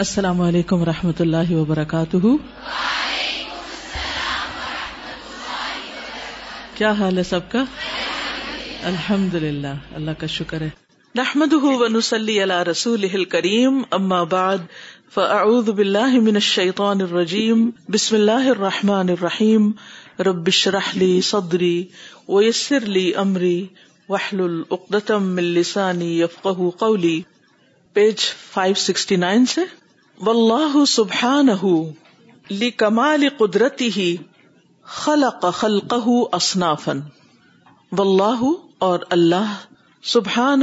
السلام علیکم رحمتہ اللہ وبرکاتہ کیا حال ہے سب کا الحمد للہ اللہ کا شکر ہے نحمد صلی اللہ رسول کریم اما بعد فاعوذ باللہ من الشیطان الرجیم بسم اللہ الرحمٰن الرحیم ربش راہلی صدری ویسر علی امری وحل من پیج 569 سے و اللہ سبحان کمالی قدرتی ہی خلق خلقہ اصنافن و اللہ اور اللہ سبحان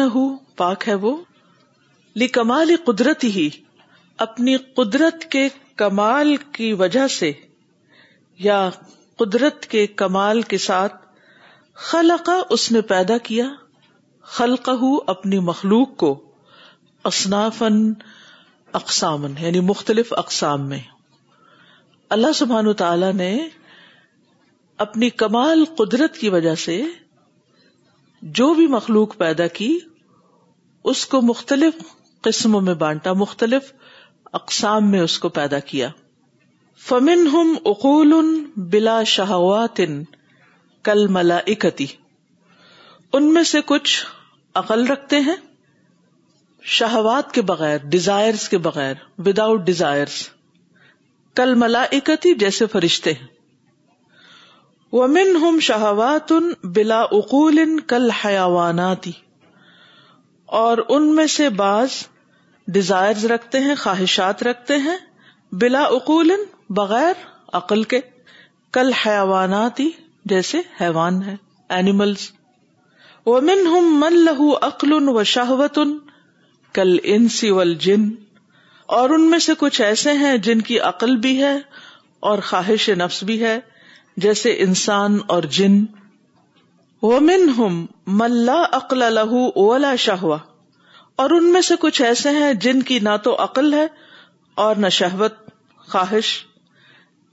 وہ لی کمالی قدرتی ہی اپنی قدرت کے کمال کی وجہ سے یا قدرت کے کمال کے ساتھ خلق اس نے پیدا کیا خلقہ اپنی مخلوق کو اصنافن اقسام یعنی مختلف اقسام میں اللہ سبحان و تعالی نے اپنی کمال قدرت کی وجہ سے جو بھی مخلوق پیدا کی اس کو مختلف قسموں میں بانٹا مختلف اقسام میں اس کو پیدا کیا فمن ہم اقول ان بلا شہوات کل ملا اکتی ان میں سے کچھ عقل رکھتے ہیں شہوات کے بغیر ڈیزائرس کے بغیر وداؤٹ ڈیزائرس کل ملاکتی جیسے فرشتے ہم شہوات ان بلا اقول کل حیاواناتی اور ان میں سے بعض ڈیزائر رکھتے ہیں خواہشات رکھتے ہیں بلا اقول بغیر عقل کے کل حیاواناتی جیسے حیوان ہے اینیملس ومن ہم من لہو عقل و ان کل ان سی اور ان میں سے کچھ ایسے ہیں جن کی عقل بھی ہے اور خواہش نفس بھی ہے جیسے انسان اور جن ومن ہم ملا اقل الح اولا اللہ شاہ اور ان میں سے کچھ ایسے ہیں جن کی نہ تو عقل ہے اور نہ شہبت خواہش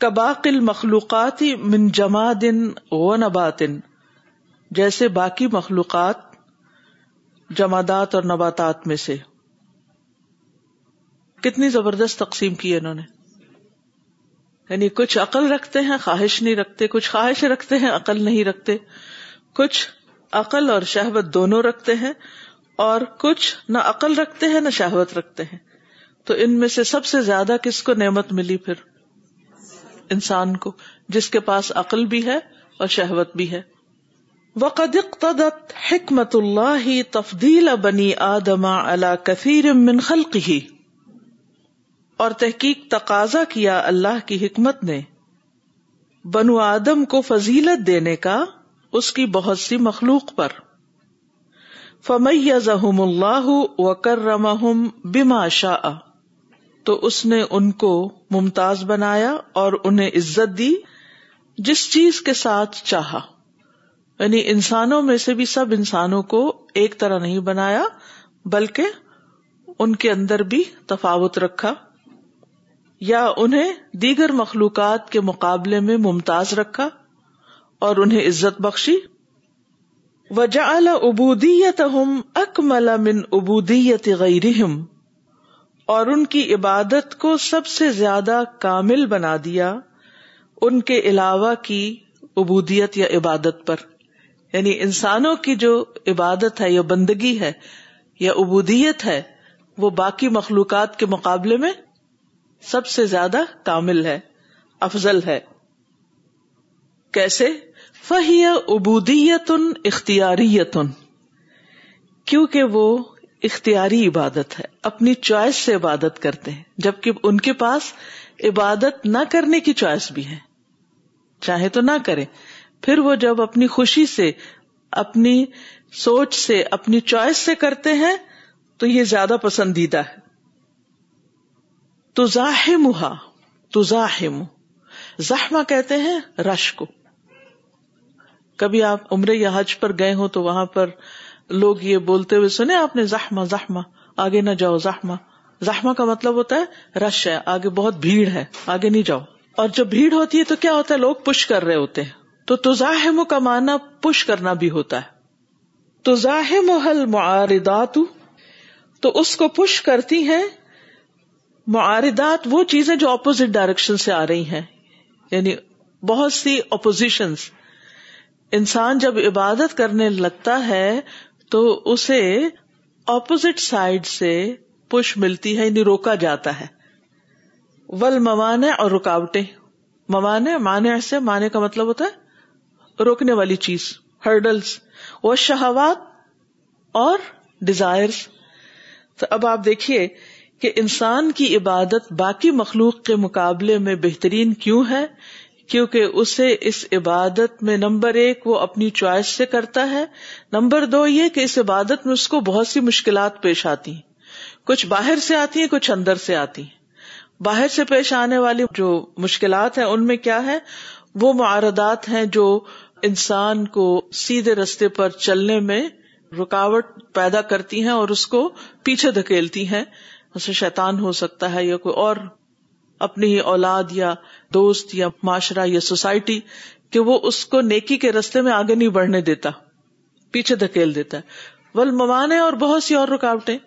کباقل مخلوقات من جما دن و نباتن جیسے باقی مخلوقات جمادات اور نباتات میں سے کتنی زبردست تقسیم کی انہوں نے یعنی کچھ عقل رکھتے ہیں خواہش نہیں رکھتے کچھ خواہش رکھتے ہیں عقل نہیں رکھتے کچھ عقل اور شہوت دونوں رکھتے ہیں اور کچھ نہ عقل رکھتے ہیں نہ شہوت رکھتے ہیں تو ان میں سے سب سے زیادہ کس کو نعمت ملی پھر انسان کو جس کے پاس عقل بھی ہے اور شہوت بھی ہے وقد اقتضت تدت حکمت اللہ تفدیل بنی آدما من کی اور تحقیق تقاضا کیا اللہ کی حکمت نے بنو آدم کو فضیلت دینے کا اس کی بہت سی مخلوق پر فمیہ زحم اللہ تو اس نے ان کو ممتاز بنایا اور انہیں عزت دی جس چیز کے ساتھ چاہا یعنی انسانوں میں سے بھی سب انسانوں کو ایک طرح نہیں بنایا بلکہ ان کے اندر بھی تفاوت رکھا یا انہیں دیگر مخلوقات کے مقابلے میں ممتاز رکھا اور انہیں عزت بخشی وجا ابودیت ہم اک ملا من ابودیت غیرہم اور ان کی عبادت کو سب سے زیادہ کامل بنا دیا ان کے علاوہ کی ابودیت یا عبادت پر یعنی انسانوں کی جو عبادت ہے یا بندگی ہے یا عبودیت ہے وہ باقی مخلوقات کے مقابلے میں سب سے زیادہ کامل ہے افضل ہے کیسے فہی ابودیتن اختیاری کیونکہ وہ اختیاری عبادت ہے اپنی چوائس سے عبادت کرتے ہیں جبکہ ان کے پاس عبادت نہ کرنے کی چوائس بھی ہے چاہے تو نہ کرے پھر وہ جب اپنی خوشی سے اپنی سوچ سے اپنی چوائس سے کرتے ہیں تو یہ زیادہ پسندیدہ ہے زاہم ہا تزم زحما کہتے ہیں رش کو کبھی آپ عمرے یا حج پر گئے ہوں تو وہاں پر لوگ یہ بولتے ہوئے سنے آپ نے زحما زحما آگے نہ جاؤ زحما زحما کا مطلب ہوتا ہے رش ہے آگے بہت بھیڑ ہے آگے نہیں جاؤ اور جب بھیڑ ہوتی ہے تو کیا ہوتا ہے لوگ پش کر رہے ہوتے ہیں تو تزاحم کا معنی پش کرنا بھی ہوتا ہے تزاہم حل معاردات تو اس کو پش کرتی ہیں معاردات وہ چیزیں جو اپوزٹ ڈائریکشن سے آ رہی ہیں یعنی بہت سی اپوزیشن انسان جب عبادت کرنے لگتا ہے تو اسے اپوزٹ سائڈ سے پش ملتی ہے یعنی روکا جاتا ہے ول موانے اور رکاوٹیں موانے مانے سے مانے کا مطلب ہوتا ہے روکنے والی چیز ہرڈلس وہ شہوات اور ڈیزائر تو اب آپ دیکھیے کہ انسان کی عبادت باقی مخلوق کے مقابلے میں بہترین کیوں ہے کیونکہ اسے اس عبادت میں نمبر ایک وہ اپنی چوائس سے کرتا ہے نمبر دو یہ کہ اس عبادت میں اس کو بہت سی مشکلات پیش آتی ہیں کچھ باہر سے آتی ہیں کچھ اندر سے آتی ہیں باہر سے پیش آنے والی جو مشکلات ہیں ان میں کیا ہے وہ معارضات ہیں جو انسان کو سیدھے رستے پر چلنے میں رکاوٹ پیدا کرتی ہیں اور اس کو پیچھے دھکیلتی ہیں اسے شیطان ہو سکتا ہے یا کوئی اور اپنی ہی اولاد یا دوست یا معاشرہ یا سوسائٹی کہ وہ اس کو نیکی کے رستے میں آگے نہیں بڑھنے دیتا پیچھے دھکیل دیتا ہے ول ممانے اور بہت سی اور رکاوٹیں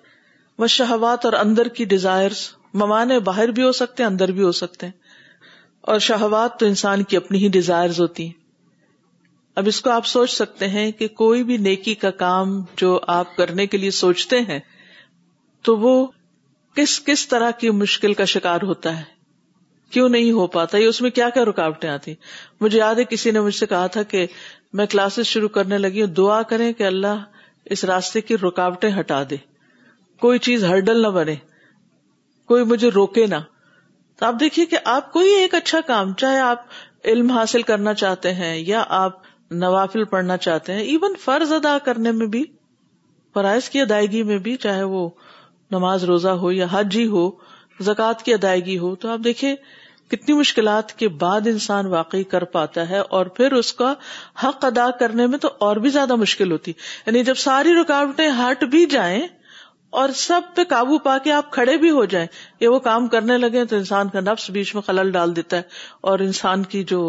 وہ شہوات اور اندر کی ڈیزائر ممانے باہر بھی ہو سکتے ہیں اندر بھی ہو سکتے ہیں اور شہوات تو انسان کی اپنی ہی ڈیزائر ہوتی ہیں اب اس کو آپ سوچ سکتے ہیں کہ کوئی بھی نیکی کا کام جو آپ کرنے کے لیے سوچتے ہیں تو وہ کس کس طرح کی مشکل کا شکار ہوتا ہے کیوں نہیں ہو پاتا یہ اس میں کیا کیا رکاوٹیں آتی مجھے یاد ہے کسی نے مجھ سے کہا تھا کہ میں کلاسز شروع کرنے لگی ہوں دعا کریں کہ اللہ اس راستے کی رکاوٹیں ہٹا دے کوئی چیز ہرڈل نہ بنے کوئی مجھے روکے نہ تو آپ دیکھیے کہ آپ کوئی ایک اچھا کام چاہے آپ علم حاصل کرنا چاہتے ہیں یا آپ نوافل پڑھنا چاہتے ہیں ایون فرض ادا کرنے میں بھی فرائض کی ادائیگی میں بھی چاہے وہ نماز روزہ ہو یا حج ہی ہو زکوٰۃ کی ادائیگی ہو تو آپ دیکھیں کتنی مشکلات کے بعد انسان واقعی کر پاتا ہے اور پھر اس کا حق ادا کرنے میں تو اور بھی زیادہ مشکل ہوتی یعنی جب ساری رکاوٹیں ہٹ بھی جائیں اور سب پہ قابو پا کے آپ کھڑے بھی ہو جائیں یا وہ کام کرنے لگے تو انسان کا نفس بیچ میں خلل ڈال دیتا ہے اور انسان کی جو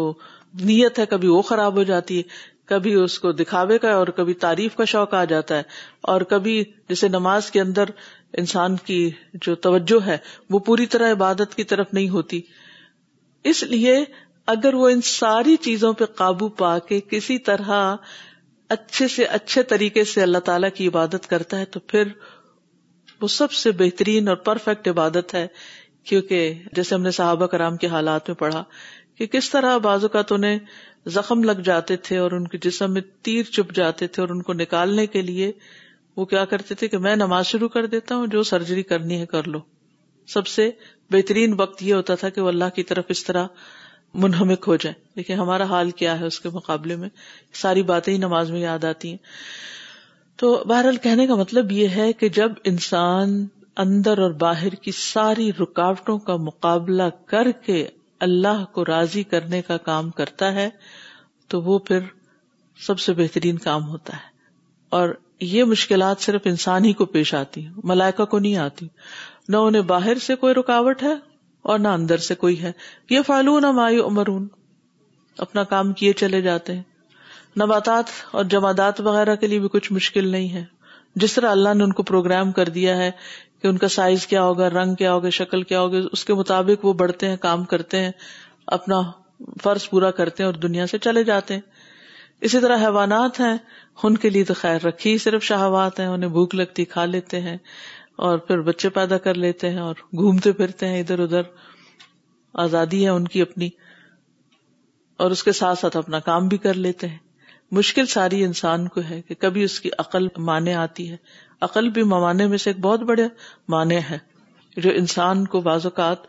نیت ہے کبھی وہ خراب ہو جاتی ہے کبھی اس کو دکھاوے کا اور کبھی تعریف کا شوق آ جاتا ہے اور کبھی جیسے نماز کے اندر انسان کی جو توجہ ہے وہ پوری طرح عبادت کی طرف نہیں ہوتی اس لیے اگر وہ ان ساری چیزوں پہ قابو پا کے کسی طرح اچھے سے اچھے طریقے سے اللہ تعالی کی عبادت کرتا ہے تو پھر وہ سب سے بہترین اور پرفیکٹ عبادت ہے کیونکہ جیسے ہم نے صحابہ کرام کے حالات میں پڑھا کہ کس طرح بازو کا تو زخم لگ جاتے تھے اور ان کے جسم میں تیر چپ جاتے تھے اور ان کو نکالنے کے لیے وہ کیا کرتے تھے کہ میں نماز شروع کر دیتا ہوں جو سرجری کرنی ہے کر لو سب سے بہترین وقت یہ ہوتا تھا کہ وہ اللہ کی طرف اس طرح منہمک ہو جائیں لیکن ہمارا حال کیا ہے اس کے مقابلے میں ساری باتیں ہی نماز میں یاد آتی ہیں تو بہرحال کہنے کا مطلب یہ ہے کہ جب انسان اندر اور باہر کی ساری رکاوٹوں کا مقابلہ کر کے اللہ کو راضی کرنے کا کام کرتا ہے تو وہ پھر سب سے بہترین کام ہوتا ہے اور یہ مشکلات صرف انسان ہی کو پیش آتی ملائکہ کو نہیں آتی نہ انہیں باہر سے کوئی رکاوٹ ہے اور نہ اندر سے کوئی ہے یہ فالون مایو امرون اپنا کام کیے چلے جاتے ہیں نباتات اور جمادات وغیرہ کے لیے بھی کچھ مشکل نہیں ہے جس طرح اللہ نے ان کو پروگرام کر دیا ہے کہ ان کا سائز کیا ہوگا رنگ کیا ہوگا شکل کیا ہوگی اس کے مطابق وہ بڑھتے ہیں کام کرتے ہیں اپنا فرض پورا کرتے ہیں اور دنیا سے چلے جاتے ہیں اسی طرح حیوانات ہیں ان کے لیے تو خیر رکھی صرف شہوات ہیں انہیں بھوک لگتی کھا لیتے ہیں اور پھر بچے پیدا کر لیتے ہیں اور گھومتے پھرتے ہیں ادھر ادھر آزادی ہے ان کی اپنی اور اس کے ساتھ ساتھ اپنا کام بھی کر لیتے ہیں مشکل ساری انسان کو ہے کہ کبھی اس کی عقل مانے آتی ہے عقل بھی موانے میں سے ایک بہت بڑے معنی ہے جو انسان کو بعض اوقات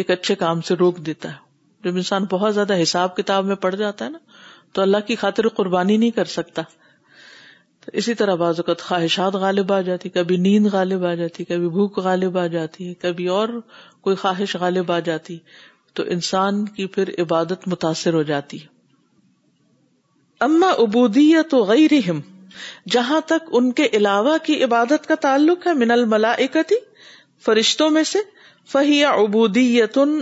ایک اچھے کام سے روک دیتا ہے جب انسان بہت زیادہ حساب کتاب میں پڑ جاتا ہے نا تو اللہ کی خاطر قربانی نہیں کر سکتا تو اسی طرح بعض اوقات خواہشات غالب آ جاتی کبھی نیند غالب آ جاتی کبھی بھوک غالب آ جاتی ہے کبھی اور کوئی خواہش غالب آ جاتی تو انسان کی پھر عبادت متاثر ہو جاتی اما ابودی یا تو غیر جہاں تک ان کے علاوہ کی عبادت کا تعلق ہے من الملائکتی فرشتوں میں سے فہیا ابودی یتن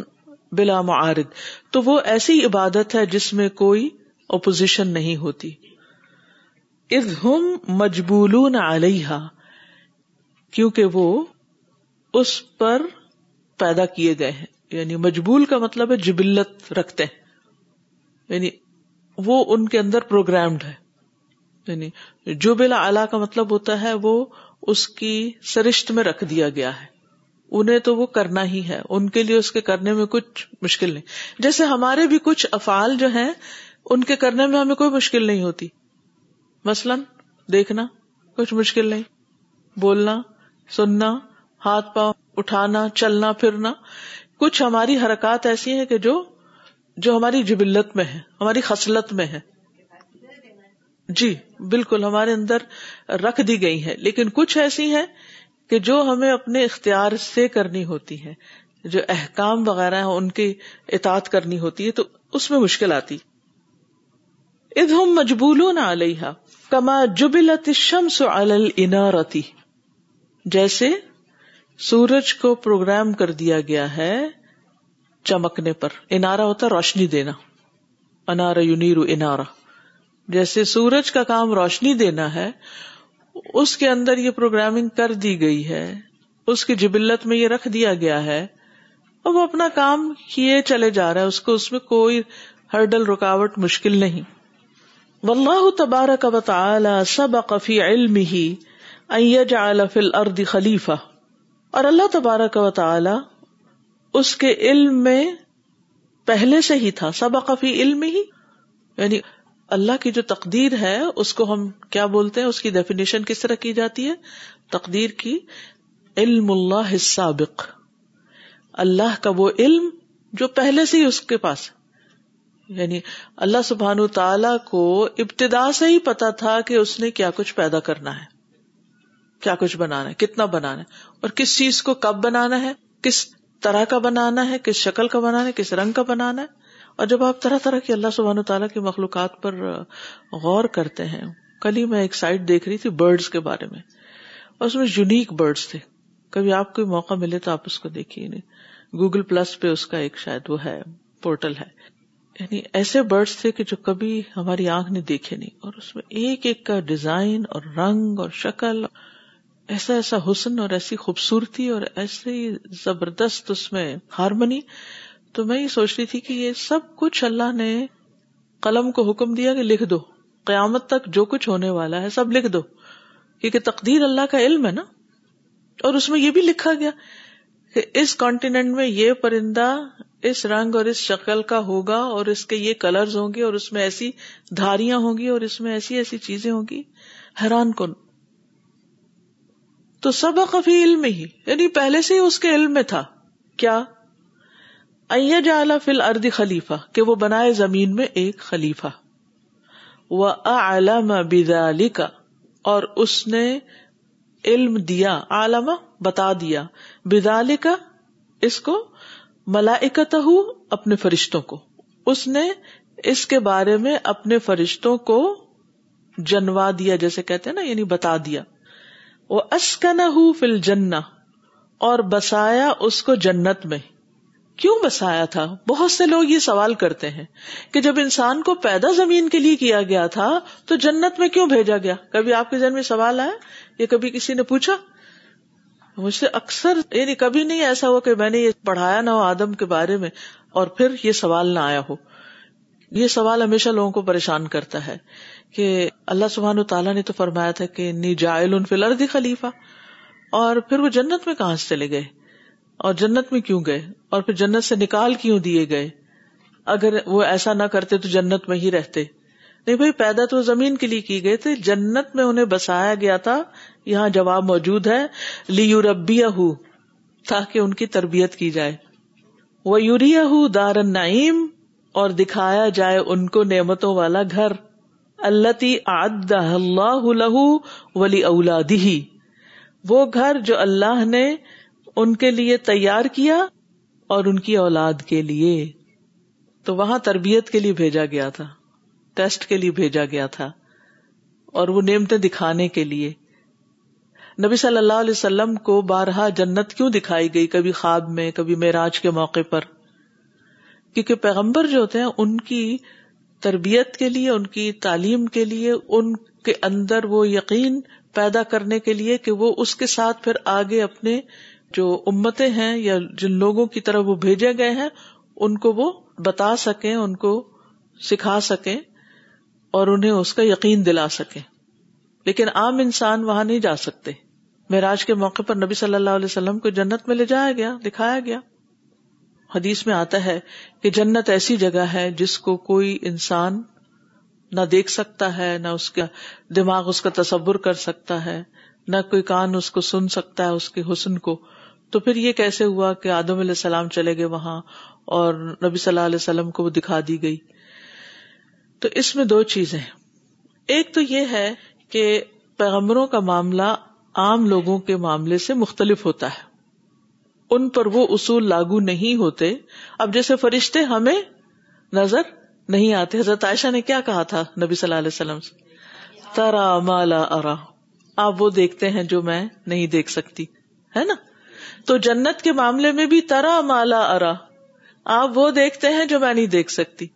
معارد تو وہ ایسی عبادت ہے جس میں کوئی اپوزیشن نہیں ہوتی اذ ہم مجبولون علیہا کیونکہ وہ اس پر پیدا کیے گئے ہیں یعنی مجبول کا مطلب ہے جبلت رکھتے ہیں یعنی وہ ان کے اندر پروگرامڈ ہے یعنی جو بلا کا مطلب ہوتا ہے وہ اس کی سرشت میں رکھ دیا گیا ہے انہیں تو وہ کرنا ہی ہے ان کے لیے اس کے کرنے میں کچھ مشکل نہیں جیسے ہمارے بھی کچھ افعال جو ہیں ان کے کرنے میں ہمیں کوئی مشکل نہیں ہوتی مثلاً دیکھنا کچھ مشکل نہیں بولنا سننا ہاتھ پاؤں اٹھانا چلنا پھرنا کچھ ہماری حرکات ایسی ہیں کہ جو جو ہماری جبلت میں ہے ہماری خصلت میں ہے جی بالکل ہمارے اندر رکھ دی گئی ہیں لیکن کچھ ایسی ہیں کہ جو ہمیں اپنے اختیار سے کرنی ہوتی ہیں جو احکام وغیرہ ہیں ان کی اطاعت کرنی ہوتی ہے تو اس میں مشکل آتی ادم مجبول کما جب شمس انارتی جیسے سورج کو پروگرام کر دیا گیا ہے چمکنے پر انارا ہوتا روشنی دینا انارا یونیرو انارا جیسے سورج کا کام روشنی دینا ہے اس کے اندر یہ پروگرامنگ کر دی گئی ہے اس کی جبلت میں یہ رکھ دیا گیا ہے اور وہ اپنا کام کیے چلے جا رہا ہے اس کو اس میں کوئی ہرڈل رکاوٹ مشکل نہیں واللہ تبارک و تعالی سبق فی علم ہی فی الارض خلیفہ اور اللہ تبارک و تعالی اس کے علم میں پہلے سے ہی تھا فی علم ہی یعنی اللہ کی جو تقدیر ہے اس کو ہم کیا بولتے ہیں اس کی ڈیفینیشن کس طرح کی جاتی ہے تقدیر کی علم اللہ حساب اللہ کا وہ علم جو پہلے سے ہی اس کے پاس یعنی اللہ سبحان تعالی کو ابتدا سے ہی پتا تھا کہ اس نے کیا کچھ پیدا کرنا ہے کیا کچھ بنانا ہے کتنا بنانا ہے اور کس چیز کو کب بنانا ہے کس طرح کا بنانا ہے کس شکل کا بنانا ہے کس رنگ کا بنانا ہے اور جب آپ طرح طرح کی اللہ سبحان و تعالیٰ کی مخلوقات پر غور کرتے ہیں کل ہی میں ایک سائٹ دیکھ رہی تھی برڈس کے بارے میں اور اس میں یونیک برڈس تھے کبھی آپ کو موقع ملے تو آپ اس کو دیکھیے یعنی گوگل پلس پہ اس کا ایک شاید وہ ہے پورٹل ہے یعنی ایسے برڈس تھے کہ جو کبھی ہماری آنکھ نے دیکھے نہیں اور اس میں ایک ایک کا ڈیزائن اور رنگ اور شکل ایسا ایسا حسن اور ایسی خوبصورتی اور ایسی زبردست اس میں ہارمنی تو میں یہ سوچ رہی تھی کہ یہ سب کچھ اللہ نے قلم کو حکم دیا کہ لکھ دو قیامت تک جو کچھ ہونے والا ہے سب لکھ دو کیونکہ تقدیر اللہ کا علم ہے نا اور اس میں یہ بھی لکھا گیا کہ اس کانٹینٹ میں یہ پرندہ اس رنگ اور اس شکل کا ہوگا اور اس کے یہ کلرز ہوں گے اور اس میں ایسی دھاریاں ہوں گی اور اس میں ایسی ایسی چیزیں ہوں گی حیران کن تو سبق ابھی علم ہی یعنی پہلے سے ہی اس کے علم میں تھا کیا فل اردی خلیفہ کہ وہ بنائے زمین میں ایک خلیفہ وہ الا بدالی کا اور اس نے علم دیا عالم بتا دیا کا اس کو ملاکت ہو اپنے فرشتوں کو اس نے اس کے بارے میں اپنے فرشتوں کو جنوا دیا جیسے کہتے نا یعنی بتا دیا وہ اسکن ہو فل جنا اور بسایا اس کو جنت میں کیوں بسایا تھا بہت سے لوگ یہ سوال کرتے ہیں کہ جب انسان کو پیدا زمین کے لیے کیا گیا تھا تو جنت میں کیوں بھیجا گیا کبھی آپ کے ذہن میں سوال آیا یا کبھی کسی نے پوچھا مجھ سے اکثر یعنی کبھی نہیں ایسا ہوا کہ میں نے یہ پڑھایا نہ ہو آدم کے بارے میں اور پھر یہ سوال نہ آیا ہو یہ سوال ہمیشہ لوگوں کو پریشان کرتا ہے کہ اللہ سبحان تعالیٰ نے تو فرمایا تھا کہ نی جائل ان فی خلیفہ اور پھر وہ جنت میں کہاں سے چلے گئے اور جنت میں کیوں گئے اور پھر جنت سے نکال کیوں دیے گئے اگر وہ ایسا نہ کرتے تو جنت میں ہی رہتے نہیں بھائی پیدا تو زمین کے لیے کی گئے تھے جنت میں انہیں بسایا گیا تھا یہاں جواب موجود ہے ہو تاکہ ان کی تربیت کی جائے وہ یوریا ہو دار نعیم اور دکھایا جائے ان کو نعمتوں والا گھر اللہ اللہ اولادی وہ گھر جو اللہ نے ان کے لیے تیار کیا اور ان کی اولاد کے لیے تو وہاں تربیت کے لیے بھیجا گیا تھا ٹیسٹ کے لیے بھیجا گیا تھا اور وہ نعمتیں دکھانے کے لیے نبی صلی اللہ علیہ وسلم کو بارہا جنت کیوں دکھائی گئی کبھی خواب میں کبھی معراج کے موقع پر کیونکہ پیغمبر جو ہوتے ہیں ان کی تربیت کے لیے ان کی تعلیم کے لیے ان کے اندر وہ یقین پیدا کرنے کے لیے کہ وہ اس کے ساتھ پھر آگے اپنے جو امتیں ہیں یا جن لوگوں کی طرف وہ بھیجے گئے ہیں ان کو وہ بتا سکیں ان کو سکھا سکیں اور انہیں اس کا یقین دلا سکیں لیکن عام انسان وہاں نہیں جا سکتے معراج کے موقع پر نبی صلی اللہ علیہ وسلم کو جنت میں لے جایا گیا دکھایا گیا حدیث میں آتا ہے کہ جنت ایسی جگہ ہے جس کو کوئی انسان نہ دیکھ سکتا ہے نہ اس کا دماغ اس کا تصور کر سکتا ہے نہ کوئی کان اس کو سن سکتا ہے اس کے حسن کو تو پھر یہ کیسے ہوا کہ آدم علیہ السلام چلے گئے وہاں اور نبی صلی اللہ علیہ وسلم کو دکھا دی گئی تو اس میں دو چیزیں ایک تو یہ ہے کہ پیغمبروں کا معاملہ عام لوگوں کے معاملے سے مختلف ہوتا ہے ان پر وہ اصول لاگو نہیں ہوتے اب جیسے فرشتے ہمیں نظر نہیں آتے حضرت عائشہ نے کیا کہا تھا نبی صلی اللہ علیہ وسلم سے ترا مالا ارا آپ وہ دیکھتے ہیں جو میں نہیں دیکھ سکتی ہے نا تو جنت کے معاملے میں بھی ترا مالا ارا آپ وہ دیکھتے ہیں جو میں نہیں دیکھ سکتی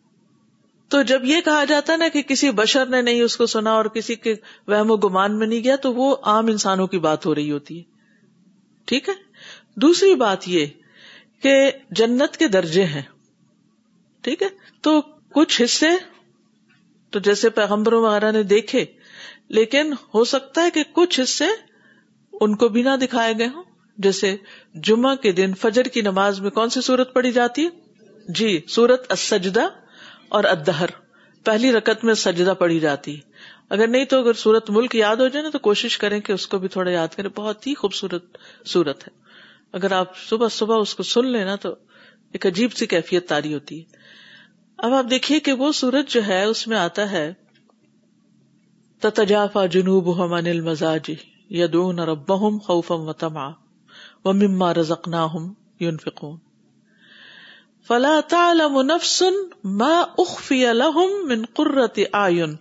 تو جب یہ کہا جاتا نا کہ کسی بشر نے نہیں اس کو سنا اور کسی کے و گمان میں نہیں گیا تو وہ عام انسانوں کی بات ہو رہی ہوتی ہے ٹھیک ہے دوسری بات یہ کہ جنت کے درجے ہیں ٹھیک ہے تو کچھ حصے تو جیسے پیغمبروں وغیرہ نے دیکھے لیکن ہو سکتا ہے کہ کچھ حصے ان کو بھی نہ دکھائے گئے ہوں جیسے جمعہ کے دن فجر کی نماز میں کون سی سورت پڑی جاتی ہے جی سورت اسجدہ اور ادہر پہلی رکت میں سجدہ پڑی جاتی اگر نہیں تو اگر سورت ملک یاد ہو جائے نا تو کوشش کریں کہ اس کو بھی تھوڑا یاد کریں بہت ہی خوبصورت سورت ہے اگر آپ صبح صبح اس کو سن لیں نا تو ایک عجیب سی کیفیت تاری ہوتی ہے اب آپ دیکھیے کہ وہ سورت جو ہے اس میں آتا ہے تتجافا جنوب ہم مزاج یدونر خوفم و تما مما رزکنا ہوں یون فکون فلا تعلم نفس ما اخفی لهم من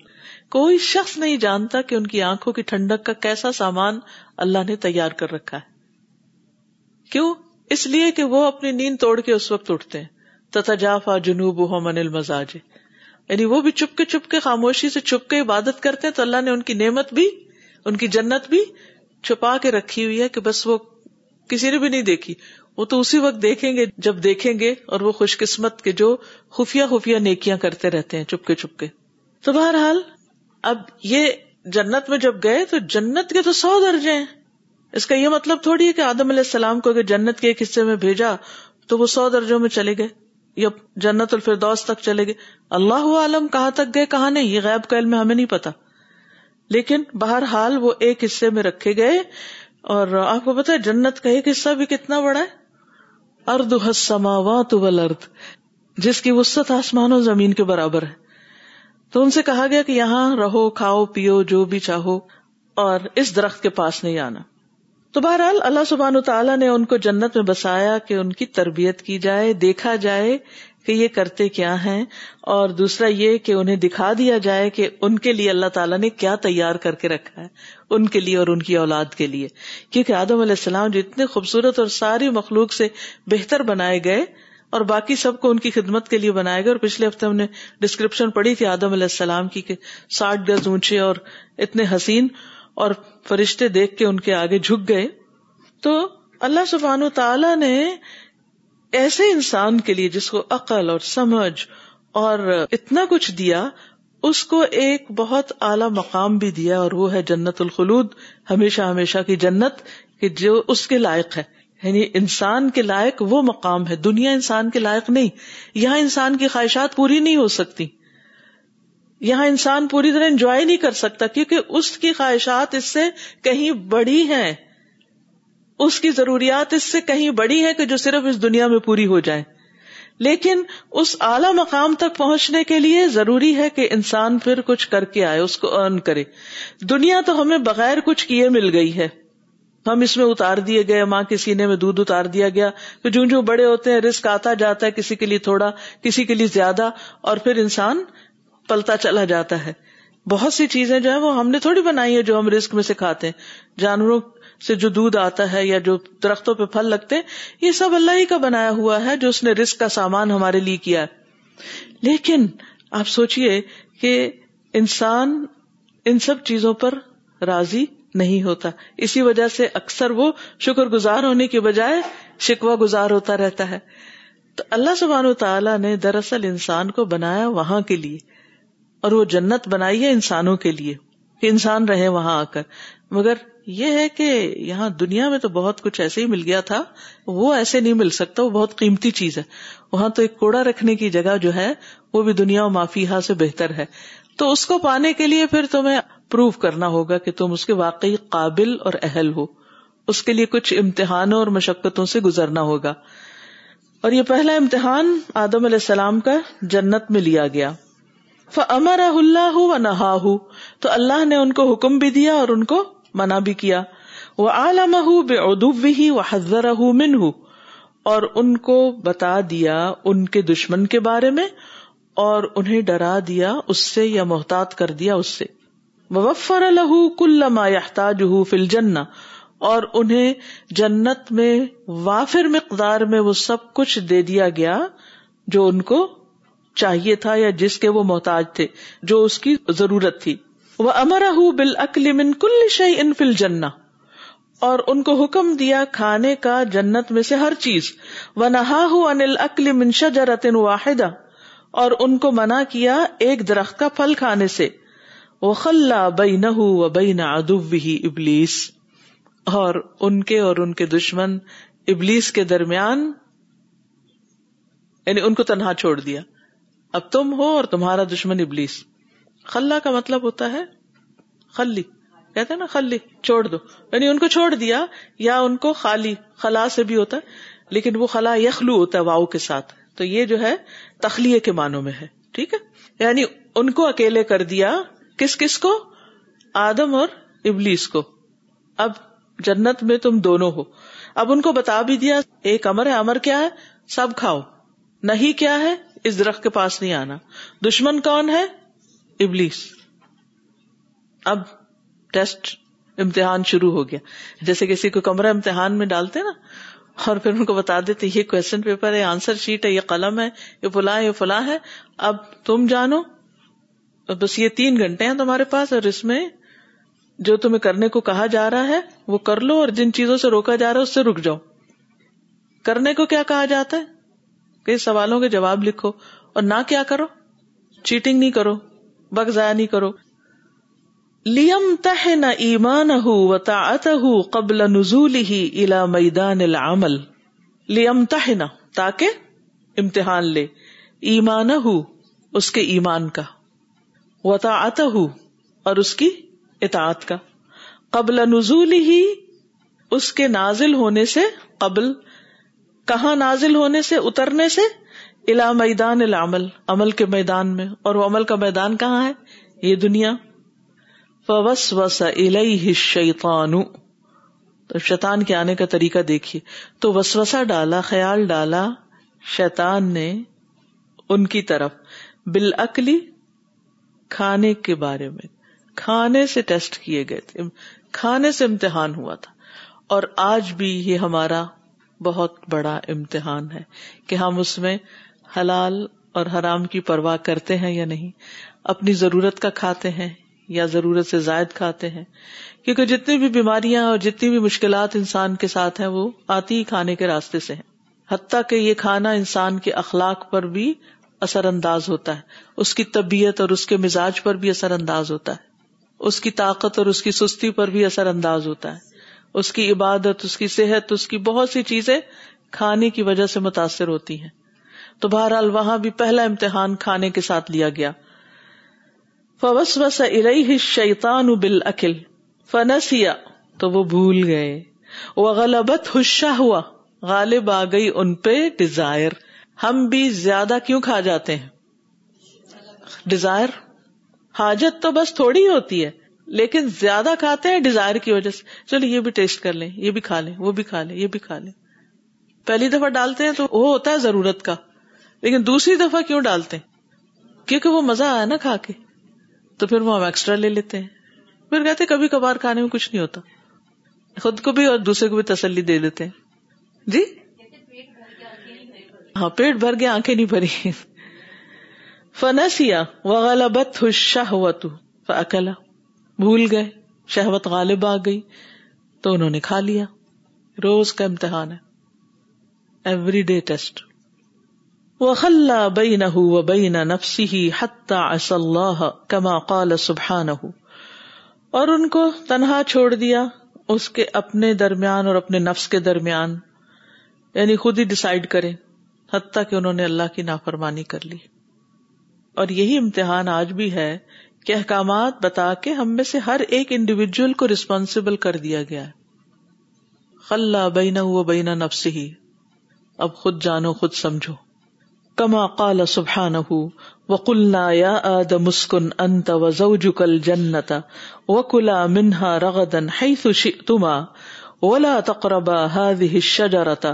کوئی شخص نہیں جانتا کہ ان کی آنکھوں کی ٹھنڈک کا کیسا سامان اللہ نے تیار کر رکھا ہے کیوں اس لیے کہ وہ اپنی نیند توڑ کے اس وقت اٹھتے ہیں تتھا جافا جنوب ہو من المزاج یعنی وہ بھی چپ کے چپ کے خاموشی سے چھپ کے عبادت کرتے ہیں تو اللہ نے ان کی نعمت بھی ان کی جنت بھی چھپا کے رکھی ہوئی ہے کہ بس وہ کسی نے بھی نہیں دیکھی وہ تو اسی وقت دیکھیں گے جب دیکھیں گے اور وہ خوش قسمت کے جو خفیہ خفیہ نیکیاں کرتے رہتے ہیں چپکے چپکے تو بہرحال اب یہ جنت میں جب گئے تو جنت کے تو سو درجے ہیں اس کا یہ مطلب تھوڑی ہے کہ آدم علیہ السلام کو اگر جنت کے ایک حصے میں بھیجا تو وہ سو درجوں میں چلے گئے یا جنت الفردوس تک چلے گئے اللہ عالم کہاں تک گئے کہاں نہیں یہ غیب کا علم ہمیں نہیں پتا لیکن بہرحال وہ ایک حصے میں رکھے گئے اور آپ کو پتا ہے جنت کا ایک حصہ بھی کتنا بڑا ہے ارد اردو جس کی وسط آسمان و زمین کے برابر ہے تو ان سے کہا گیا کہ یہاں رہو کھاؤ پیو جو بھی چاہو اور اس درخت کے پاس نہیں آنا تو بہرحال اللہ سبحان تعالیٰ نے ان کو جنت میں بسایا کہ ان کی تربیت کی جائے دیکھا جائے کہ یہ کرتے کیا ہیں اور دوسرا یہ کہ انہیں دکھا دیا جائے کہ ان کے لیے اللہ تعالیٰ نے کیا تیار کر کے رکھا ہے ان کے لیے اور ان کی اولاد کے لیے کیونکہ آدم علیہ السلام جو اتنے خوبصورت اور ساری مخلوق سے بہتر بنائے گئے اور باقی سب کو ان کی خدمت کے لیے بنائے گئے اور پچھلے ہفتے ہم نے ڈسکرپشن پڑھی تھی آدم علیہ السلام کی کہ ساٹھ گز اونچے اور اتنے حسین اور فرشتے دیکھ کے ان کے آگے جھک گئے تو اللہ سبحان و تعالیٰ نے ایسے انسان کے لیے جس کو عقل اور سمجھ اور اتنا کچھ دیا اس کو ایک بہت اعلی مقام بھی دیا اور وہ ہے جنت الخلود ہمیشہ ہمیشہ کی جنت کہ جو اس کے لائق ہے یعنی انسان کے لائق وہ مقام ہے دنیا انسان کے لائق نہیں یہاں انسان کی خواہشات پوری نہیں ہو سکتی یہاں انسان پوری طرح انجوائے نہیں کر سکتا کیونکہ اس کی خواہشات اس سے کہیں بڑی ہیں اس کی ضروریات اس سے کہیں بڑی ہے کہ جو صرف اس دنیا میں پوری ہو جائے لیکن اس اعلی مقام تک پہنچنے کے لیے ضروری ہے کہ انسان پھر کچھ کر کے آئے اس کو ارن کرے دنیا تو ہمیں بغیر کچھ کیے مل گئی ہے ہم اس میں اتار دیے گئے ماں کے سینے میں دودھ اتار دیا گیا جوں جوں بڑے ہوتے ہیں رسک آتا جاتا ہے کسی کے لیے تھوڑا کسی کے لیے زیادہ اور پھر انسان پلتا چلا جاتا ہے بہت سی چیزیں جو ہے وہ ہم نے تھوڑی بنائی ہے جو ہم رسک میں سکھاتے ہیں جانوروں سے جو دودھ آتا ہے یا جو درختوں پہ پھل لگتے یہ سب اللہ ہی کا بنایا ہوا ہے جو اس نے رسک کا سامان ہمارے لیے کیا ہے لیکن آپ سوچیے کہ انسان ان سب چیزوں پر راضی نہیں ہوتا اسی وجہ سے اکثر وہ شکر گزار ہونے کے بجائے شکوا گزار ہوتا رہتا ہے تو اللہ سبحانہ و تعالیٰ نے دراصل انسان کو بنایا وہاں کے لیے اور وہ جنت بنائی ہے انسانوں کے لیے کہ انسان رہے وہاں آ کر مگر یہ ہے کہ یہاں دنیا میں تو بہت کچھ ایسے ہی مل گیا تھا وہ ایسے نہیں مل سکتا وہ بہت قیمتی چیز ہے وہاں تو ایک کوڑا رکھنے کی جگہ جو ہے وہ بھی دنیا و مافیہ سے بہتر ہے تو اس کو پانے کے لیے پھر تمہیں پروو کرنا ہوگا کہ تم اس کے واقعی قابل اور اہل ہو اس کے لیے کچھ امتحانوں اور مشقتوں سے گزرنا ہوگا اور یہ پہلا امتحان آدم علیہ السلام کا جنت میں لیا گیا ہُو و تو اللہ نے ان کو حکم بھی دیا اور ان کو منع بھی کیا وہ عالم ہی وہ حضر منہ اور ان کو بتا دیا ان کے دشمن کے بارے میں اور انہیں ڈرا دیا اس سے یا محتاط کر دیا اس سے وفر الح کل یحتاج ہُو فل جنا اور انہیں جنت میں وافر مقدار میں وہ سب کچھ دے دیا گیا جو ان کو چاہیے تھا یا جس کے وہ محتاج تھے جو اس کی ضرورت تھی وہ بال بل من کل انفل جنا اور ان کو حکم دیا کھانے کا جنت میں سے ہر چیز و ہو انل منشا جرتن واحد اور ان کو منع کیا ایک درخت کا پھل کھانے سے وہ خلا بئی نہ بئی نہ نی ابلیس اور ان کے اور ان کے دشمن ابلیس کے درمیان یعنی ان کو تنہا چھوڑ دیا اب تم ہو اور تمہارا دشمن ابلیس خلا کا مطلب ہوتا ہے خلی کہتے ہیں نا خلی چھوڑ دو یعنی ان کو چھوڑ دیا یا ان کو خالی خلا سے بھی ہوتا ہے لیکن وہ خلا یخلو ہوتا ہے واؤ کے ساتھ تو یہ جو ہے تخلیے کے معنوں میں ہے ٹھیک ہے یعنی ان کو اکیلے کر دیا کس کس کو آدم اور ابلیس کو اب جنت میں تم دونوں ہو اب ان کو بتا بھی دیا ایک امر ہے امر کیا ہے سب کھاؤ نہیں کیا ہے اس درخت کے پاس نہیں آنا دشمن کون ہے ابلیس اب ٹیسٹ امتحان شروع ہو گیا جیسے کسی کو کمرہ امتحان میں ڈالتے نا اور پھر ان کو بتا دیتے یہ کوشچن پیپر ہے آنسر شیٹ ہے یہ قلم ہے یہ فلاں ہے اب تم جانو بس یہ تین گھنٹے ہیں تمہارے پاس اور اس میں جو تمہیں کرنے کو کہا جا رہا ہے وہ کر لو اور جن چیزوں سے روکا جا رہا ہے اس سے رک جاؤ کرنے کو کیا کہا جاتا ہے کئی سوالوں کے جواب لکھو اور نہ کیا کرو چیٹنگ نہیں کرو ضائع نہیں کرو لیم تہ نہ ایمان ہوں وطاط ہو قبل الا میدان تاکہ امتحان لے ایمان ہو اس کے ایمان کا وطاط ہو اور اس کی اطاعت کا قبل نزول ہی اس کے نازل ہونے سے قبل کہاں نازل ہونے سے اترنے سے الا میدان الا عمل عمل کے میدان میں اور وہ عمل کا میدان کہاں ہے یہ دنیا فوس وس تو شیطان کے آنے کا طریقہ دیکھیے تو ڈالا ڈالا خیال شیطان نے ان کی طرف بل اکلی کھانے کے بارے میں کھانے سے ٹیسٹ کیے گئے تھے کھانے سے امتحان ہوا تھا اور آج بھی یہ ہمارا بہت بڑا امتحان ہے کہ ہم اس میں حلال اور حرام کی پرواہ کرتے ہیں یا نہیں اپنی ضرورت کا کھاتے ہیں یا ضرورت سے زائد کھاتے ہیں کیونکہ جتنی بھی بیماریاں اور جتنی بھی مشکلات انسان کے ساتھ ہیں وہ آتی ہی کھانے کے راستے سے ہیں حتیٰ کہ یہ کھانا انسان کے اخلاق پر بھی اثر انداز ہوتا ہے اس کی طبیعت اور اس کے مزاج پر بھی اثر انداز ہوتا ہے اس کی طاقت اور اس کی سستی پر بھی اثر انداز ہوتا ہے اس کی عبادت اس کی صحت اس کی بہت سی چیزیں کھانے کی وجہ سے متاثر ہوتی ہیں تو بہرحال وہاں بھی پہلا امتحان کھانے کے ساتھ لیا گیا فوس وس و شیتان فنسیا تو وہ بھول گئے وہ غلط ہوا غالب آ گئی ان پہ ڈیزائر ہم بھی زیادہ کیوں کھا جاتے ہیں ڈیزائر حاجت تو بس تھوڑی ہوتی ہے لیکن زیادہ کھاتے ہیں ڈیزائر کی وجہ سے چلو یہ بھی ٹیسٹ کر لیں یہ بھی کھا لیں وہ بھی کھا لیں یہ بھی کھا لیں پہلی دفعہ ڈالتے ہیں تو وہ ہوتا ہے ضرورت کا لیکن دوسری دفعہ کیوں ڈالتے کیونکہ وہ مزہ آیا نا کھا کے تو پھر وہ ہم ایکسٹرا لے لیتے ہیں پھر کہتے ہیں کبھی کبھار کھانے میں کچھ نہیں ہوتا خود کو بھی اور دوسرے کو بھی تسلی دے دیتے ہیں جی ہاں پیٹ بھر گیا آنکھیں نہیں بھری فنسیا وغلبت شہوت ہوا تو اکلا بھول گئے شہوت غالب آ گئی تو انہوں نے کھا لیا روز کا امتحان ہے ایوری ڈے ٹیسٹ خلح بئی نہ نفسه نفسی عصى الله کما قال سبحا نہ اور ان کو تنہا چھوڑ دیا اس کے اپنے درمیان اور اپنے نفس کے درمیان یعنی خود ہی ڈسائڈ کرے حتیٰ کہ انہوں نے اللہ کی نافرمانی کر لی اور یہی امتحان آج بھی ہے کہ احکامات بتا کے ہم میں سے ہر ایک انڈیویجل کو ریسپانسبل کر دیا گیا ہے خلا بئی نہ بینا نفسی اب خود جانو خود سمجھو کما کال سبحان وکلنا یا اد مسکن انت وزوجک الجنت وکلا منها رغدا حيث شئتما ولا تقربا هذه الشجره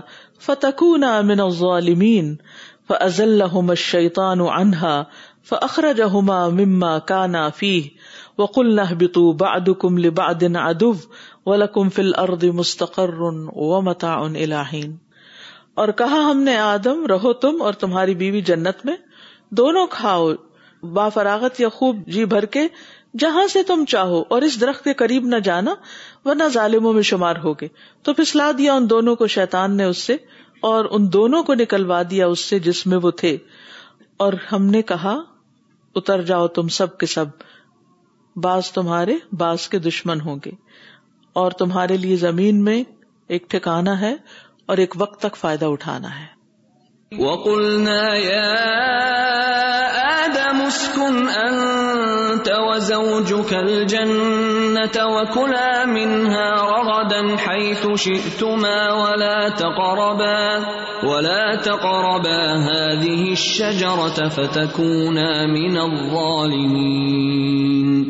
فتكونا من الظالمين فازلهم الشيطان عنها فاخرجهما مما كانا فيه وقلنا اهبطوا بعضكم لبعض عدو ولكم في الارض مستقر ومتاع الى حين اور کہا ہم نے آدم رہو تم اور تمہاری بیوی جنت میں دونوں کھاؤ با فراغت یا خوب جی بھر کے جہاں سے تم چاہو اور اس درخت کے قریب نہ جانا ورنہ ظالموں میں شمار ہوگے تو پھسلا دیا ان دونوں کو شیطان نے اس سے اور ان دونوں کو نکلوا دیا اس سے جس میں وہ تھے اور ہم نے کہا اتر جاؤ تم سب کے سب باز تمہارے باز کے دشمن ہوں گے اور تمہارے لیے زمین میں ایک ٹھکانا ہے اور ایک وقت تک فائدہ اٹھانا ہے يَا آدَمُ اسْكُنْ أَنْتَ وَزَوْجُكَ الْجَنَّةَ مین مِنْهَا رَغَدًا حَيْثُ شِئْتُمَا وَلَا تَقْرَبَا وَلَا تَقْرَبَا هَذِهِ الشَّجَرَةَ فَتَكُونَا مِنَ الظَّالِمِينَ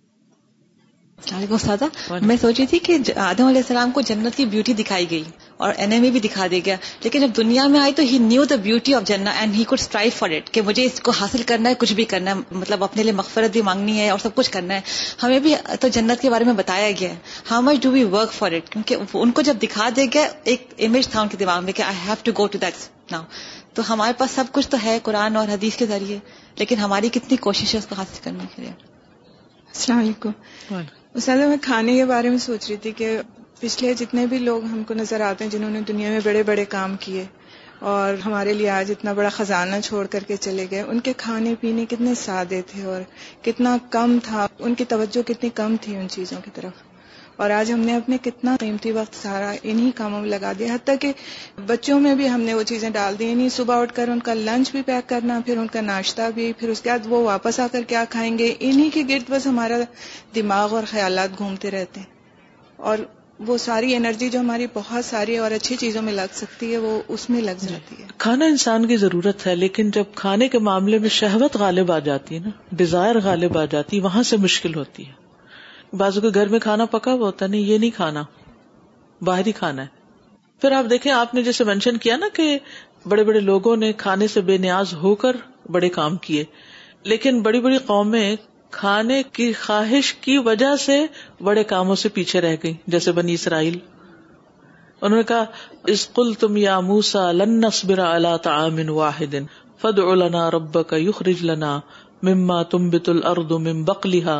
استاد میں سوچی تھی کہ آدم علیہ السلام کو جنت کی بیوٹی دکھائی گئی اور این ایم بھی دکھا دیا گیا لیکن جب دنیا میں آئی تو he knew the beauty of جنت and he could strive for it کہ مجھے اس کو حاصل کرنا ہے کچھ بھی کرنا ہے مطلب اپنے لیے مغفرت بھی مانگنی ہے اور سب کچھ کرنا ہے ہمیں بھی تو جنت کے بارے میں بتایا گیا ہے how much do we work for it کیونکہ ان کو جب دکھا دیا گیا ایک امیج تھا ان کے دماغ میں کہ I have to go to that now تو ہمارے پاس سب کچھ تو ہے قرآن اور حدیث کے ذریعے لیکن ہماری کتنی کوشش ہے اس کو حاصل کرنے کے لیے السلام علیکم اس میں کھانے کے بارے میں سوچ رہی تھی کہ پچھلے جتنے بھی لوگ ہم کو نظر آتے ہیں جنہوں نے دنیا میں بڑے بڑے کام کیے اور ہمارے لیے آج اتنا بڑا خزانہ چھوڑ کر کے چلے گئے ان کے کھانے پینے کتنے سادے تھے اور کتنا کم تھا ان کی توجہ کتنی کم تھی ان چیزوں کی طرف اور آج ہم نے اپنے کتنا قیمتی وقت سارا انہی کاموں میں لگا دیا حتیٰ کہ بچوں میں بھی ہم نے وہ چیزیں ڈال دی صبح اٹھ کر ان کا لنچ بھی پیک کرنا پھر ان کا ناشتہ بھی پھر اس کے بعد وہ واپس آ کر کیا کھائیں گے انہی کے گرد بس ہمارا دماغ اور خیالات گھومتے رہتے ہیں اور وہ ساری انرجی جو ہماری بہت ساری اور اچھی چیزوں میں لگ سکتی ہے وہ اس میں لگ جاتی ہے کھانا انسان کی ضرورت ہے لیکن جب کھانے کے معاملے میں شہوت غالب آ جاتی ہے نا ڈیزائر غالب آ جاتی وہاں سے مشکل ہوتی ہے بازو کے گھر میں کھانا پکا ہوا ہوتا نہیں یہ نہیں کھانا باہر کھانا ہے پھر آپ دیکھیں آپ نے جیسے مینشن کیا نا کہ بڑے بڑے لوگوں نے کھانے سے بے نیاز ہو کر بڑے کام کیے لیکن بڑی بڑی قومیں کھانے کی خواہش کی وجہ سے بڑے کاموں سے پیچھے رہ گئی جیسے بنی اسرائیل انہوں نے کہا اس کل تم یا موسا لنسبر اللہ تا واحد فد اولنا ربک رج لنا مما تم بت ال اردو ممبکہ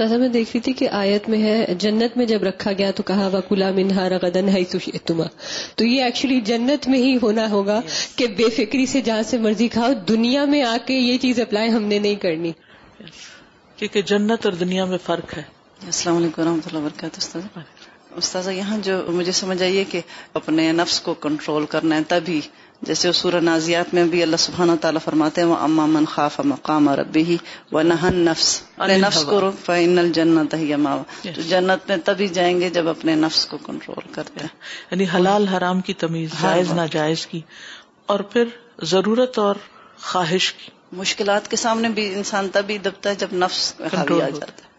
اسا میں دیکھ رہی تھی کہ آیت میں ہے جنت میں جب رکھا گیا تو کہا وکلا منہا رغدن ہے تو یہ ایکچولی جنت میں ہی ہونا ہوگا کہ بے فکری سے جہاں سے مرضی کھاؤ دنیا میں آ کے یہ چیز اپلائی ہم نے نہیں کرنی کیونکہ جنت اور دنیا میں فرق ہے السلام علیکم و اللہ وبرکاتہ استاذہ یہاں جو مجھے سمجھ آئیے کہ اپنے نفس کو کنٹرول کرنا ہے تبھی جیسے سورہ نازیات میں بھی اللہ سبحانہ تعالیٰ فرماتے ہیں وہ امام من خاف مقام اور ہی و نہن نفس اپنے نفس کو فائنل جنت ہے ہی اماوا جنت میں تبھی جائیں گے جب اپنے نفس کو کنٹرول کرتے ہیں یعنی حلال حرام کی تمیز ہاں، جائز ہاں۔ ناجائز کی اور پھر ضرورت اور خواہش کی مشکلات کے سامنے بھی انسان تبھی دبتا ہے جب نفس جاتا ہے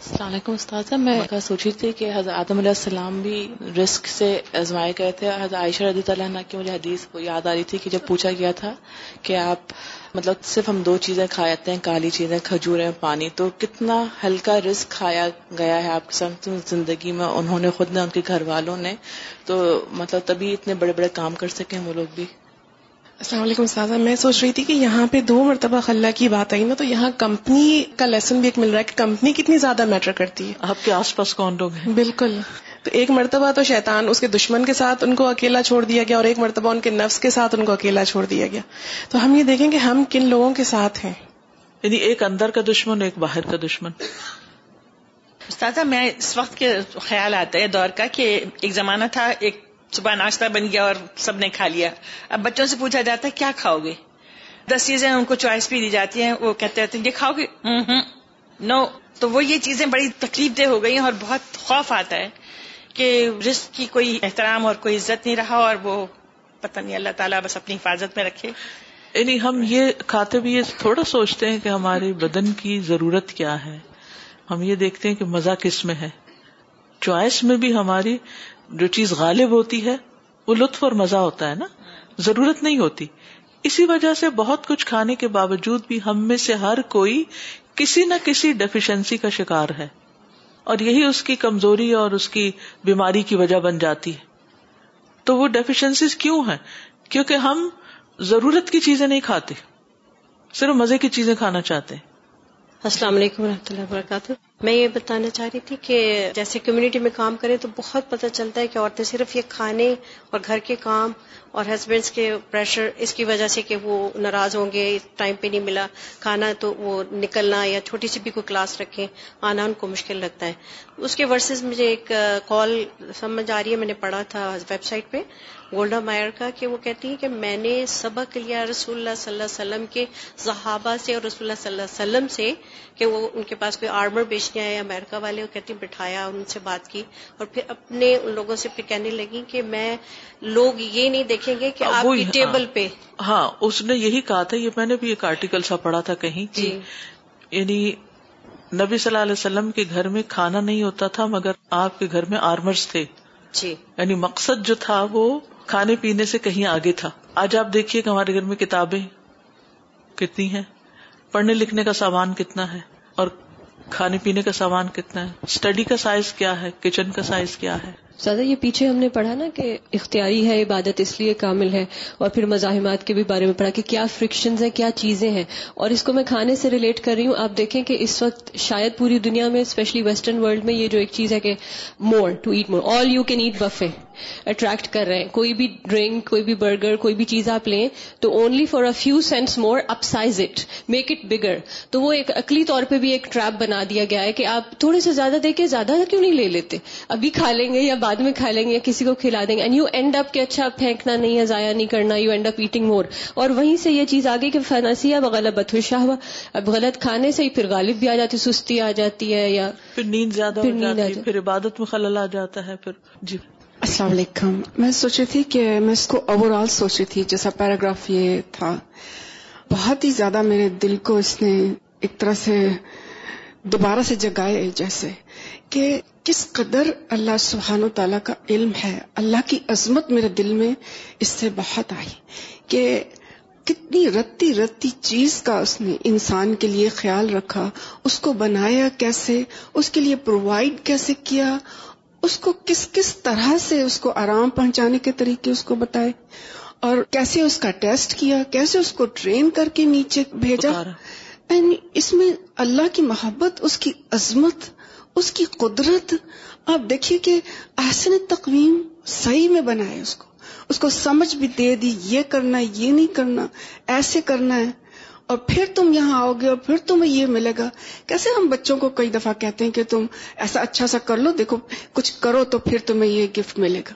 السلام علیکم استاد میں سوچی تھی کہ حضرت آدم علیہ السلام بھی رسک سے آزمائے گئے تھے حضرت عائشہ رضی اللہ عنہ کی مجھے حدیث کو یاد آ رہی تھی کہ جب پوچھا گیا تھا کہ آپ مطلب صرف ہم دو چیزیں جاتے ہیں کالی چیزیں کھجور پانی تو کتنا ہلکا رسک کھایا گیا ہے آپ کے زندگی میں انہوں نے خود نے ان کے گھر والوں نے تو مطلب تبھی اتنے بڑے بڑے کام کر سکے ہیں وہ لوگ بھی السلام علیکم سازا میں سوچ رہی تھی کہ یہاں پہ دو مرتبہ خلا کی بات آئی نا تو یہاں کمپنی کا لیسن بھی ایک مل رہا ہے کہ کمپنی کتنی زیادہ میٹر کرتی ہے آپ کے آس پاس کون لوگ ہیں بالکل تو ایک مرتبہ تو شیطان اس کے دشمن کے ساتھ ان کو اکیلا چھوڑ دیا گیا اور ایک مرتبہ ان کے نفس کے ساتھ ان کو اکیلا چھوڑ دیا گیا تو ہم یہ دیکھیں کہ ہم کن لوگوں کے ساتھ ہیں یعنی ایک اندر کا دشمن ایک باہر کا دشمن استاذہ میں اس وقت کے خیال آتا ہے دور کا کہ ایک زمانہ تھا ایک صبح ناشتہ بن گیا اور سب نے کھا لیا اب بچوں سے پوچھا جاتا ہے کیا کھاؤ گے دس چیزیں ان کو چوائس بھی دی جاتی ہیں وہ کہتے رہتے ہیں یہ کھاؤ گے نو تو وہ یہ چیزیں بڑی تکلیف دہ ہو گئی ہیں اور بہت خوف آتا ہے کہ رزق کی کوئی احترام اور کوئی عزت نہیں رہا اور وہ پتہ نہیں اللہ تعالیٰ بس اپنی حفاظت میں رکھے یعنی ہم یہ کھاتے ہوئے تھوڑا سوچتے ہیں کہ ہمارے بدن کی ضرورت کیا ہے ہم یہ دیکھتے ہیں کہ مزہ کس میں ہے چوائس میں بھی ہماری جو چیز غالب ہوتی ہے وہ لطف اور مزہ ہوتا ہے نا ضرورت نہیں ہوتی اسی وجہ سے بہت کچھ کھانے کے باوجود بھی ہم میں سے ہر کوئی کسی نہ کسی ڈیفیشنسی کا شکار ہے اور یہی اس کی کمزوری اور اس کی بیماری کی وجہ بن جاتی ہے تو وہ ڈیفیشنسیز کیوں ہے کیونکہ ہم ضرورت کی چیزیں نہیں کھاتے صرف مزے کی چیزیں کھانا چاہتے ہیں السلام علیکم و رحمتہ اللہ وبرکاتہ میں یہ بتانا چاہ رہی تھی کہ جیسے کمیونٹی میں کام کریں تو بہت پتہ چلتا ہے کہ عورتیں صرف یہ کھانے اور گھر کے کام اور ہسبینڈس کے پریشر اس کی وجہ سے کہ وہ ناراض ہوں گے ٹائم پہ نہیں ملا کھانا تو وہ نکلنا یا چھوٹی سی بھی کوئی کلاس رکھیں آنا ان کو مشکل لگتا ہے اس کے ورسز مجھے ایک کال سمجھ آ رہی ہے میں نے پڑھا تھا ویب سائٹ پہ گولڈا مائر کا کہ وہ کہتی ہیں کہ میں نے سبق لیا رسول اللہ صلی اللہ علیہ وسلم کے صحابہ سے اور رسول اللہ صلی اللہ علیہ وسلم سے کہ وہ ان کے پاس کوئی آرمر بیچنے آئے امریکہ والے وہ کہتی بٹھایا ان سے بات کی اور پھر اپنے ان لوگوں سے پھر کہنے لگی کہ میں لوگ یہ نہیں دیکھ دیکھیں گے کہ آپ کی ٹیبل ہاں۔ پہ ہاں اس نے یہی کہا تھا یہ میں نے بھی ایک آرٹیکل سا پڑھا تھا کہیں جی۔ یعنی نبی صلی اللہ علیہ وسلم کے گھر میں کھانا نہیں ہوتا تھا مگر آپ کے گھر میں آرمرس تھے جی۔ یعنی مقصد جو تھا وہ کھانے پینے سے کہیں آگے تھا آج آپ دیکھیے کہ ہمارے گھر میں کتابیں کتنی ہیں پڑھنے لکھنے کا سامان کتنا ہے اور کھانے پینے کا سامان کتنا ہے اسٹڈی کا سائز کیا ہے کچن کا سائز کیا ہے زیادہ یہ پیچھے ہم نے پڑھا نا کہ اختیاری ہے عبادت اس لیے کامل ہے اور پھر مزاحمات کے بھی بارے میں پڑھا کہ کیا فرکشنز ہیں کیا چیزیں ہیں اور اس کو میں کھانے سے ریلیٹ کر رہی ہوں آپ دیکھیں کہ اس وقت شاید پوری دنیا میں اسپیشلی ویسٹرن ورلڈ میں یہ جو ایک چیز ہے کہ more to eat more all you can eat buffet attract کر رہے ہیں کوئی بھی ڈرنک کوئی بھی برگر کوئی بھی چیز آپ لیں تو only for a few cents more upsize it make it bigger تو وہ ایک اکلی طور پہ بھی ایک ٹریپ بنا دیا گیا ہے کہ آپ تھوڑے سے زیادہ دیکھیں زیادہ کیوں نہیں لے لیتے ابھی کھا لیں گے یا بعد میں کھا لیں گے یا کسی کو کھلا دیں گے اینڈ یو اینڈ اپ کہ اچھا پھینکنا نہیں ہے ضائع نہیں کرنا you end up eating more اور وہیں سے یہ چیز آگے کہ فنسی اب غلط بتو ہوا اب غلط کھانے سے ہی پھر غالب بھی آ جاتی ہے سستی آ جاتی ہے یا پھر نیند زیادہ پھر, آ جاتی پھر عبادت میں خلل آ جاتا ہے پھر جی السلام علیکم میں سوچی تھی کہ میں اس کو اوور آل سوچی تھی جیسا پیراگراف یہ تھا بہت ہی زیادہ میرے دل کو اس نے ایک طرح سے دوبارہ سے جگائے جیسے کہ کس قدر اللہ سبحانہ و تعالیٰ کا علم ہے اللہ کی عظمت میرے دل میں اس سے بہت آئی کہ کتنی رتی رتی چیز کا اس نے انسان کے لیے خیال رکھا اس کو بنایا کیسے اس کے لیے پرووائڈ کیسے کیا اس کو کس کس طرح سے اس کو آرام پہنچانے کے طریقے اس کو بتائے اور کیسے اس کا ٹیسٹ کیا کیسے اس کو ٹرین کر کے نیچے بھیجا اینڈ یعنی اس میں اللہ کی محبت اس کی عظمت اس کی قدرت آپ دیکھیے کہ احسن تقویم صحیح میں بنائے اس کو اس کو سمجھ بھی دے دی یہ کرنا ہے یہ نہیں کرنا ایسے کرنا ہے اور پھر تم یہاں آؤ گے اور پھر تمہیں یہ ملے گا کیسے ہم بچوں کو کئی دفعہ کہتے ہیں کہ تم ایسا اچھا سا کر لو دیکھو کچھ کرو تو پھر تمہیں یہ گفٹ ملے گا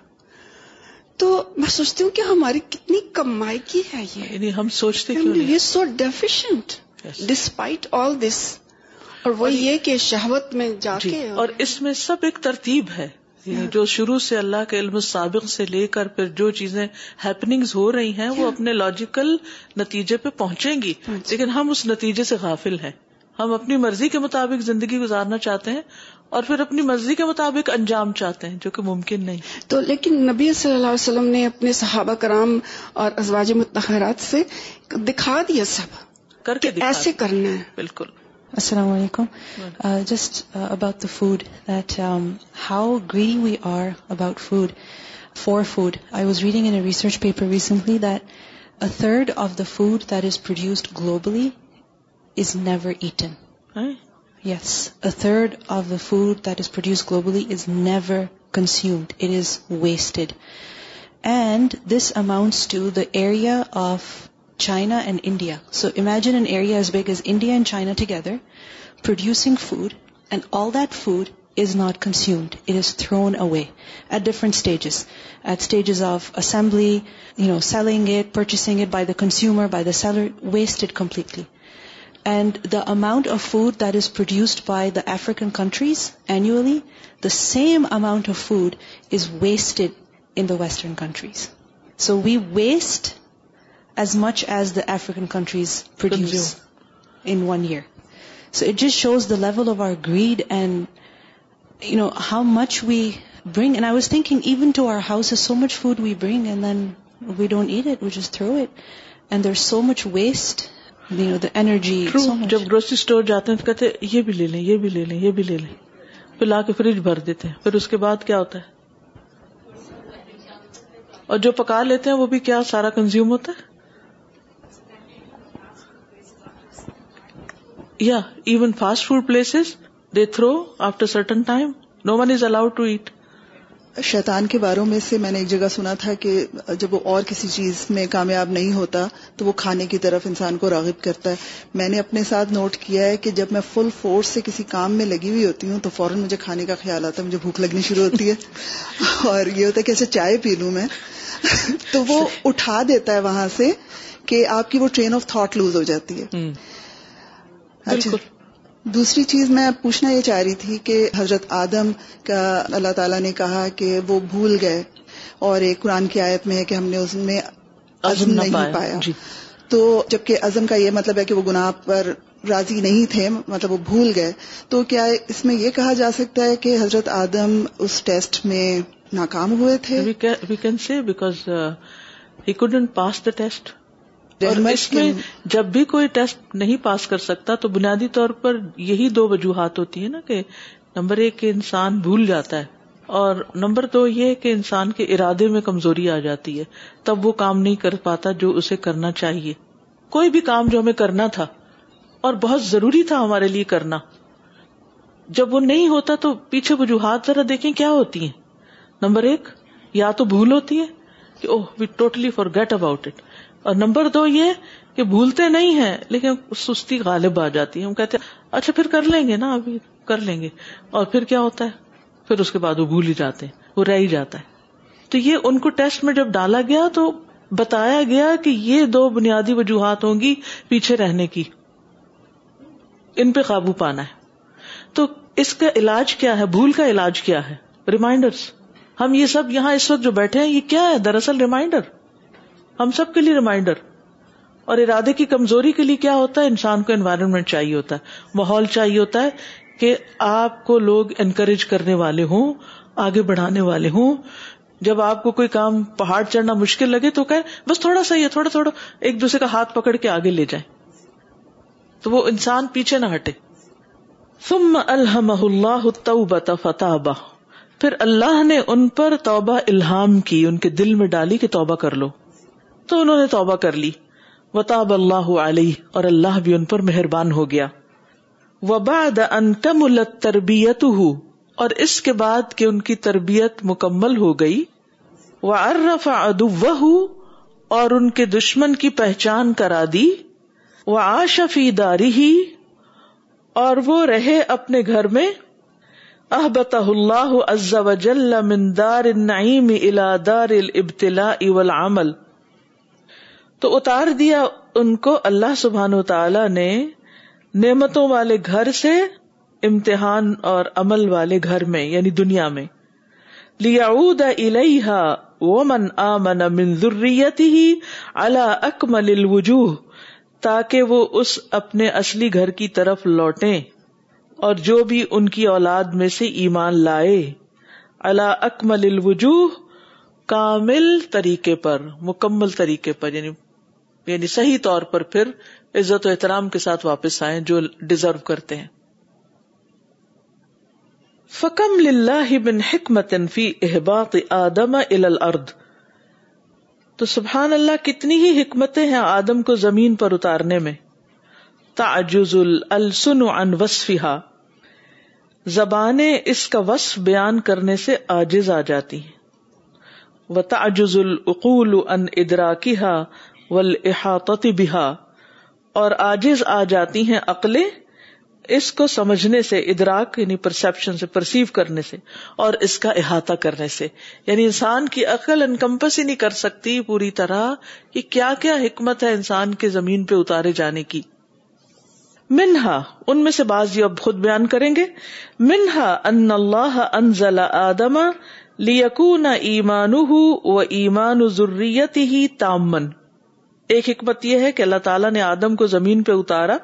تو میں سوچتی ہوں کہ ہماری کتنی کمائی کی ہے یہ یعنی ہم سوچتے سو ڈیفیشنٹ ڈسپائٹ آل دس اور وہ یہ کہ شہوت میں جا جی، کے اور اس میں سب ایک ترتیب ہے یعنی جو شروع سے اللہ کے علم سابق سے لے کر پھر جو چیزیں ہیپننگز ہو رہی ہیں وہ اپنے لاجیکل نتیجے پہ پہنچیں گی لیکن ہم اس نتیجے سے غافل ہیں ہم اپنی مرضی کے مطابق زندگی گزارنا چاہتے ہیں اور پھر اپنی مرضی کے مطابق انجام چاہتے ہیں جو کہ ممکن نہیں تو لیکن نبی صلی اللہ علیہ وسلم نے اپنے صحابہ کرام اور ازواج متحرات سے دکھا دیا سب کر کے ایسے کرنا ہے بالکل Assalamu alaikum. Uh, just uh, about the food, that um, how greedy we are about food, for food. I was reading in a research paper recently that 1/3 of the food that is produced globally is never eaten. Huh? Yes, 1/3 of the food that is produced globally is never consumed. It is wasted. And this amounts to the area of China and India. So imagine an area as big as India and China together producing food, and all that food is not consumed. It is thrown away at different stages. At stages of assembly, selling it, purchasing it by the consumer, by the seller, wasted completely. And the amount of food that is produced by the African countries annually, the same amount of food is wasted in the Western countries. So we waste as much as the African countries produce in one year so it just shows the level of our greed and you know how much we bring and I was thinking even to our house is so much food we bring and then we don't eat it we as throw it and there so much waste energy جب grocery store جاتے ہیں تو کہتے یہ بھی لے لیں یہ بھی لے لیں یہ بھی لے لیں پھر لا کے فریج بھر دیتے ہیں پھر اس کے بعد کیا ہوتا ہے اور جو پکا لیتے ہیں وہ بھی کیا سارا کنزیوم ہوتا ہے یا even fast food place they throw after certain time no one is allowed to eat شیتان کے باروں میں سے میں نے ایک جگہ سنا تھا کہ جب وہ اور کسی چیز میں کامیاب نہیں ہوتا تو وہ کھانے کی طرف انسان کو راغب کرتا ہے میں نے اپنے ساتھ نوٹ کیا ہے کہ جب میں فل فورس سے کسی کام میں لگی ہوئی ہوتی ہوں تو فوراً مجھے کھانے کا خیال آتا ہے مجھے بھوک لگنی شروع ہوتی ہے اور یہ ہوتا ہے کہ ایسے اچھا چائے پی لوں میں تو وہ اٹھا دیتا ہے وہاں سے کہ آپ کی وہ ٹرین آف تھاٹ لوز ہو جاتی ہے اچھا، بالکل دوسری چیز میں پوچھنا یہ چاہ رہی تھی کہ حضرت آدم کا اللہ تعالیٰ نے کہا کہ وہ بھول گئے اور ایک قرآن کی آیت میں ہے کہ ہم نے اس میں عزم نہیں پایا جی تو جبکہ عزم کا یہ مطلب ہے کہ وہ گناہ پر راضی نہیں تھے مطلب وہ بھول گئے تو کیا اس میں یہ کہا جا سکتا ہے کہ حضرت آدم اس ٹیسٹ میں ناکام ہوئے تھے we can because he couldn't pass the test سکتے اور اس میں جب بھی کوئی ٹیسٹ نہیں پاس کر سکتا تو بنیادی طور پر یہی دو وجوہات ہوتی ہیں نا کہ نمبر ایک انسان بھول جاتا ہے اور نمبر دو یہ کہ انسان کے ارادے میں کمزوری آ جاتی ہے تب وہ کام نہیں کر پاتا جو اسے کرنا چاہیے کوئی بھی کام جو ہمیں کرنا تھا اور بہت ضروری تھا ہمارے لیے کرنا جب وہ نہیں ہوتا تو پیچھے وجوہات ذرا دیکھیں کیا ہوتی ہیں نمبر ایک یا تو بھول ہوتی ہے کہ اوہ we totally forget about it اور نمبر دو یہ کہ بھولتے نہیں ہیں لیکن سستی غالب آ جاتی ہے ہم کہتے اچھا پھر کر لیں گے نا ابھی کر لیں گے اور پھر کیا ہوتا ہے پھر اس کے بعد وہ بھول ہی جاتے ہیں وہ رہ ہی جاتا ہے تو یہ ان کو ٹیسٹ میں جب ڈالا گیا تو بتایا گیا کہ یہ دو بنیادی وجوہات ہوں گی پیچھے رہنے کی ان پہ قابو پانا ہے تو اس کا علاج کیا ہے بھول کا علاج کیا ہے ریمائنڈرس ہم یہ سب یہاں اس وقت جو بیٹھے ہیں یہ کیا ہے دراصل ریمائنڈر ہم سب کے لیے ریمائنڈر اور ارادے کی کمزوری کے لیے کیا ہوتا ہے انسان کو انوائرمنٹ چاہیے ہوتا ہے ماحول چاہیے ہوتا ہے کہ آپ کو لوگ انکریج کرنے والے ہوں آگے بڑھانے والے ہوں جب آپ کو کوئی کام پہاڑ چڑھنا مشکل لگے تو کہ بس تھوڑا سا ہے تھوڑا تھوڑا ایک دوسرے کا ہاتھ پکڑ کے آگے لے جائیں تو وہ انسان پیچھے نہ ہٹے ثم الحمہ اللہ التوبہ فتابہ پھر اللہ نے ان پر توبہ الہام کی ان کے دل میں ڈالی کہ توبہ کر لو تو انہوں نے توبہ کر لی و تاب اللہ علیہ اور اللہ بھی ان پر مہربان ہو گیا وباد تربیت اور اس کے بعد کہ ان کی تربیت مکمل ہو گئی وہ اور ان کے دشمن کی پہچان کرا دی وہ آشفی داری ہی اور وہ رہے اپنے گھر میں احبت اللہ دار ابتلا الابتلاء والعمل تو اتار دیا ان کو اللہ سبحان و تعالی نے نعمتوں والے گھر سے امتحان اور عمل والے گھر میں یعنی دنیا میں لیا امن ضروریتی ہی اللہ اک الوجوہ تاکہ وہ اس اپنے اصلی گھر کی طرف لوٹے اور جو بھی ان کی اولاد میں سے ایمان لائے اللہ اکمل الوجوہ کامل طریقے پر مکمل طریقے پر یعنی یعنی صحیح طور پر پھر عزت و احترام کے ساتھ واپس آئے جو ڈیزرو کرتے ہیں فکم بن حکمت فی آدم الارض تو سبحان اللہ کتنی ہی حکمتیں ہیں آدم کو زمین پر اتارنے میں تاجز السن ان وصفها زبانیں اس کا وصف بیان کرنے سے آجز آ جاتی ہیں وہ تاجز العقول ان ادراکی ہا و احاطتی بہا اور آجز آ جاتی ہیں عقل اس کو سمجھنے سے ادراک یعنی پرسپشن سے پرسیو کرنے سے اور اس کا احاطہ کرنے سے یعنی انسان کی عقل انکمپس ہی نہیں کر سکتی پوری طرح کہ کیا کیا حکمت ہے انسان کے زمین پہ اتارے جانے کی منہا ان میں سے یہ اب خود بیان کریں گے منہا ان انزل آدم لیکون ایمانہ ایمان ایمان ضروریت ہی تامن ایک حکمت یہ ہے کہ اللہ تعالیٰ نے آدم کو زمین پہ اتارا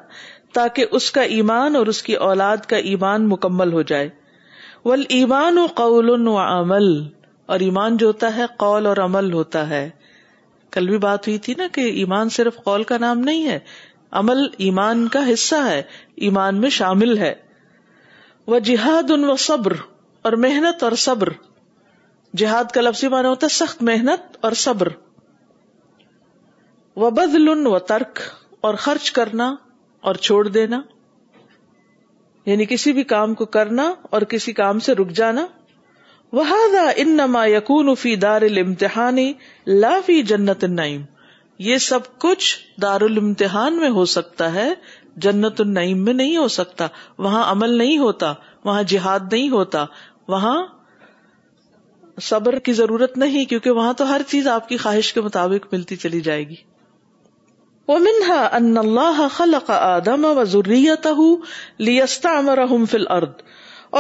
تاکہ اس کا ایمان اور اس کی اولاد کا ایمان مکمل ہو جائے ول ایمان و قول و عمل اور ایمان جو ہوتا ہے قول اور عمل ہوتا ہے کل بھی بات ہوئی تھی نا کہ ایمان صرف قول کا نام نہیں ہے عمل ایمان کا حصہ ہے ایمان میں شامل ہے وہ جہاد ان و صبر اور محنت اور صبر جہاد کا لفظی مانا ہوتا ہے سخت محنت اور صبر بدل و ترک اور خرچ کرنا اور چھوڑ دینا یعنی کسی بھی کام کو کرنا اور کسی کام سے رک جانا وہ انما یقون فی دار لا لافی جنت النعیم یہ سب کچھ دار المتحان میں ہو سکتا ہے جنت النعیم میں نہیں ہو سکتا وہاں عمل نہیں ہوتا وہاں جہاد نہیں ہوتا وہاں صبر کی ضرورت نہیں کیونکہ وہاں تو ہر چیز آپ کی خواہش کے مطابق ملتی چلی جائے گی ان اللہ خلق آدم و ذریته امرحم فل ارد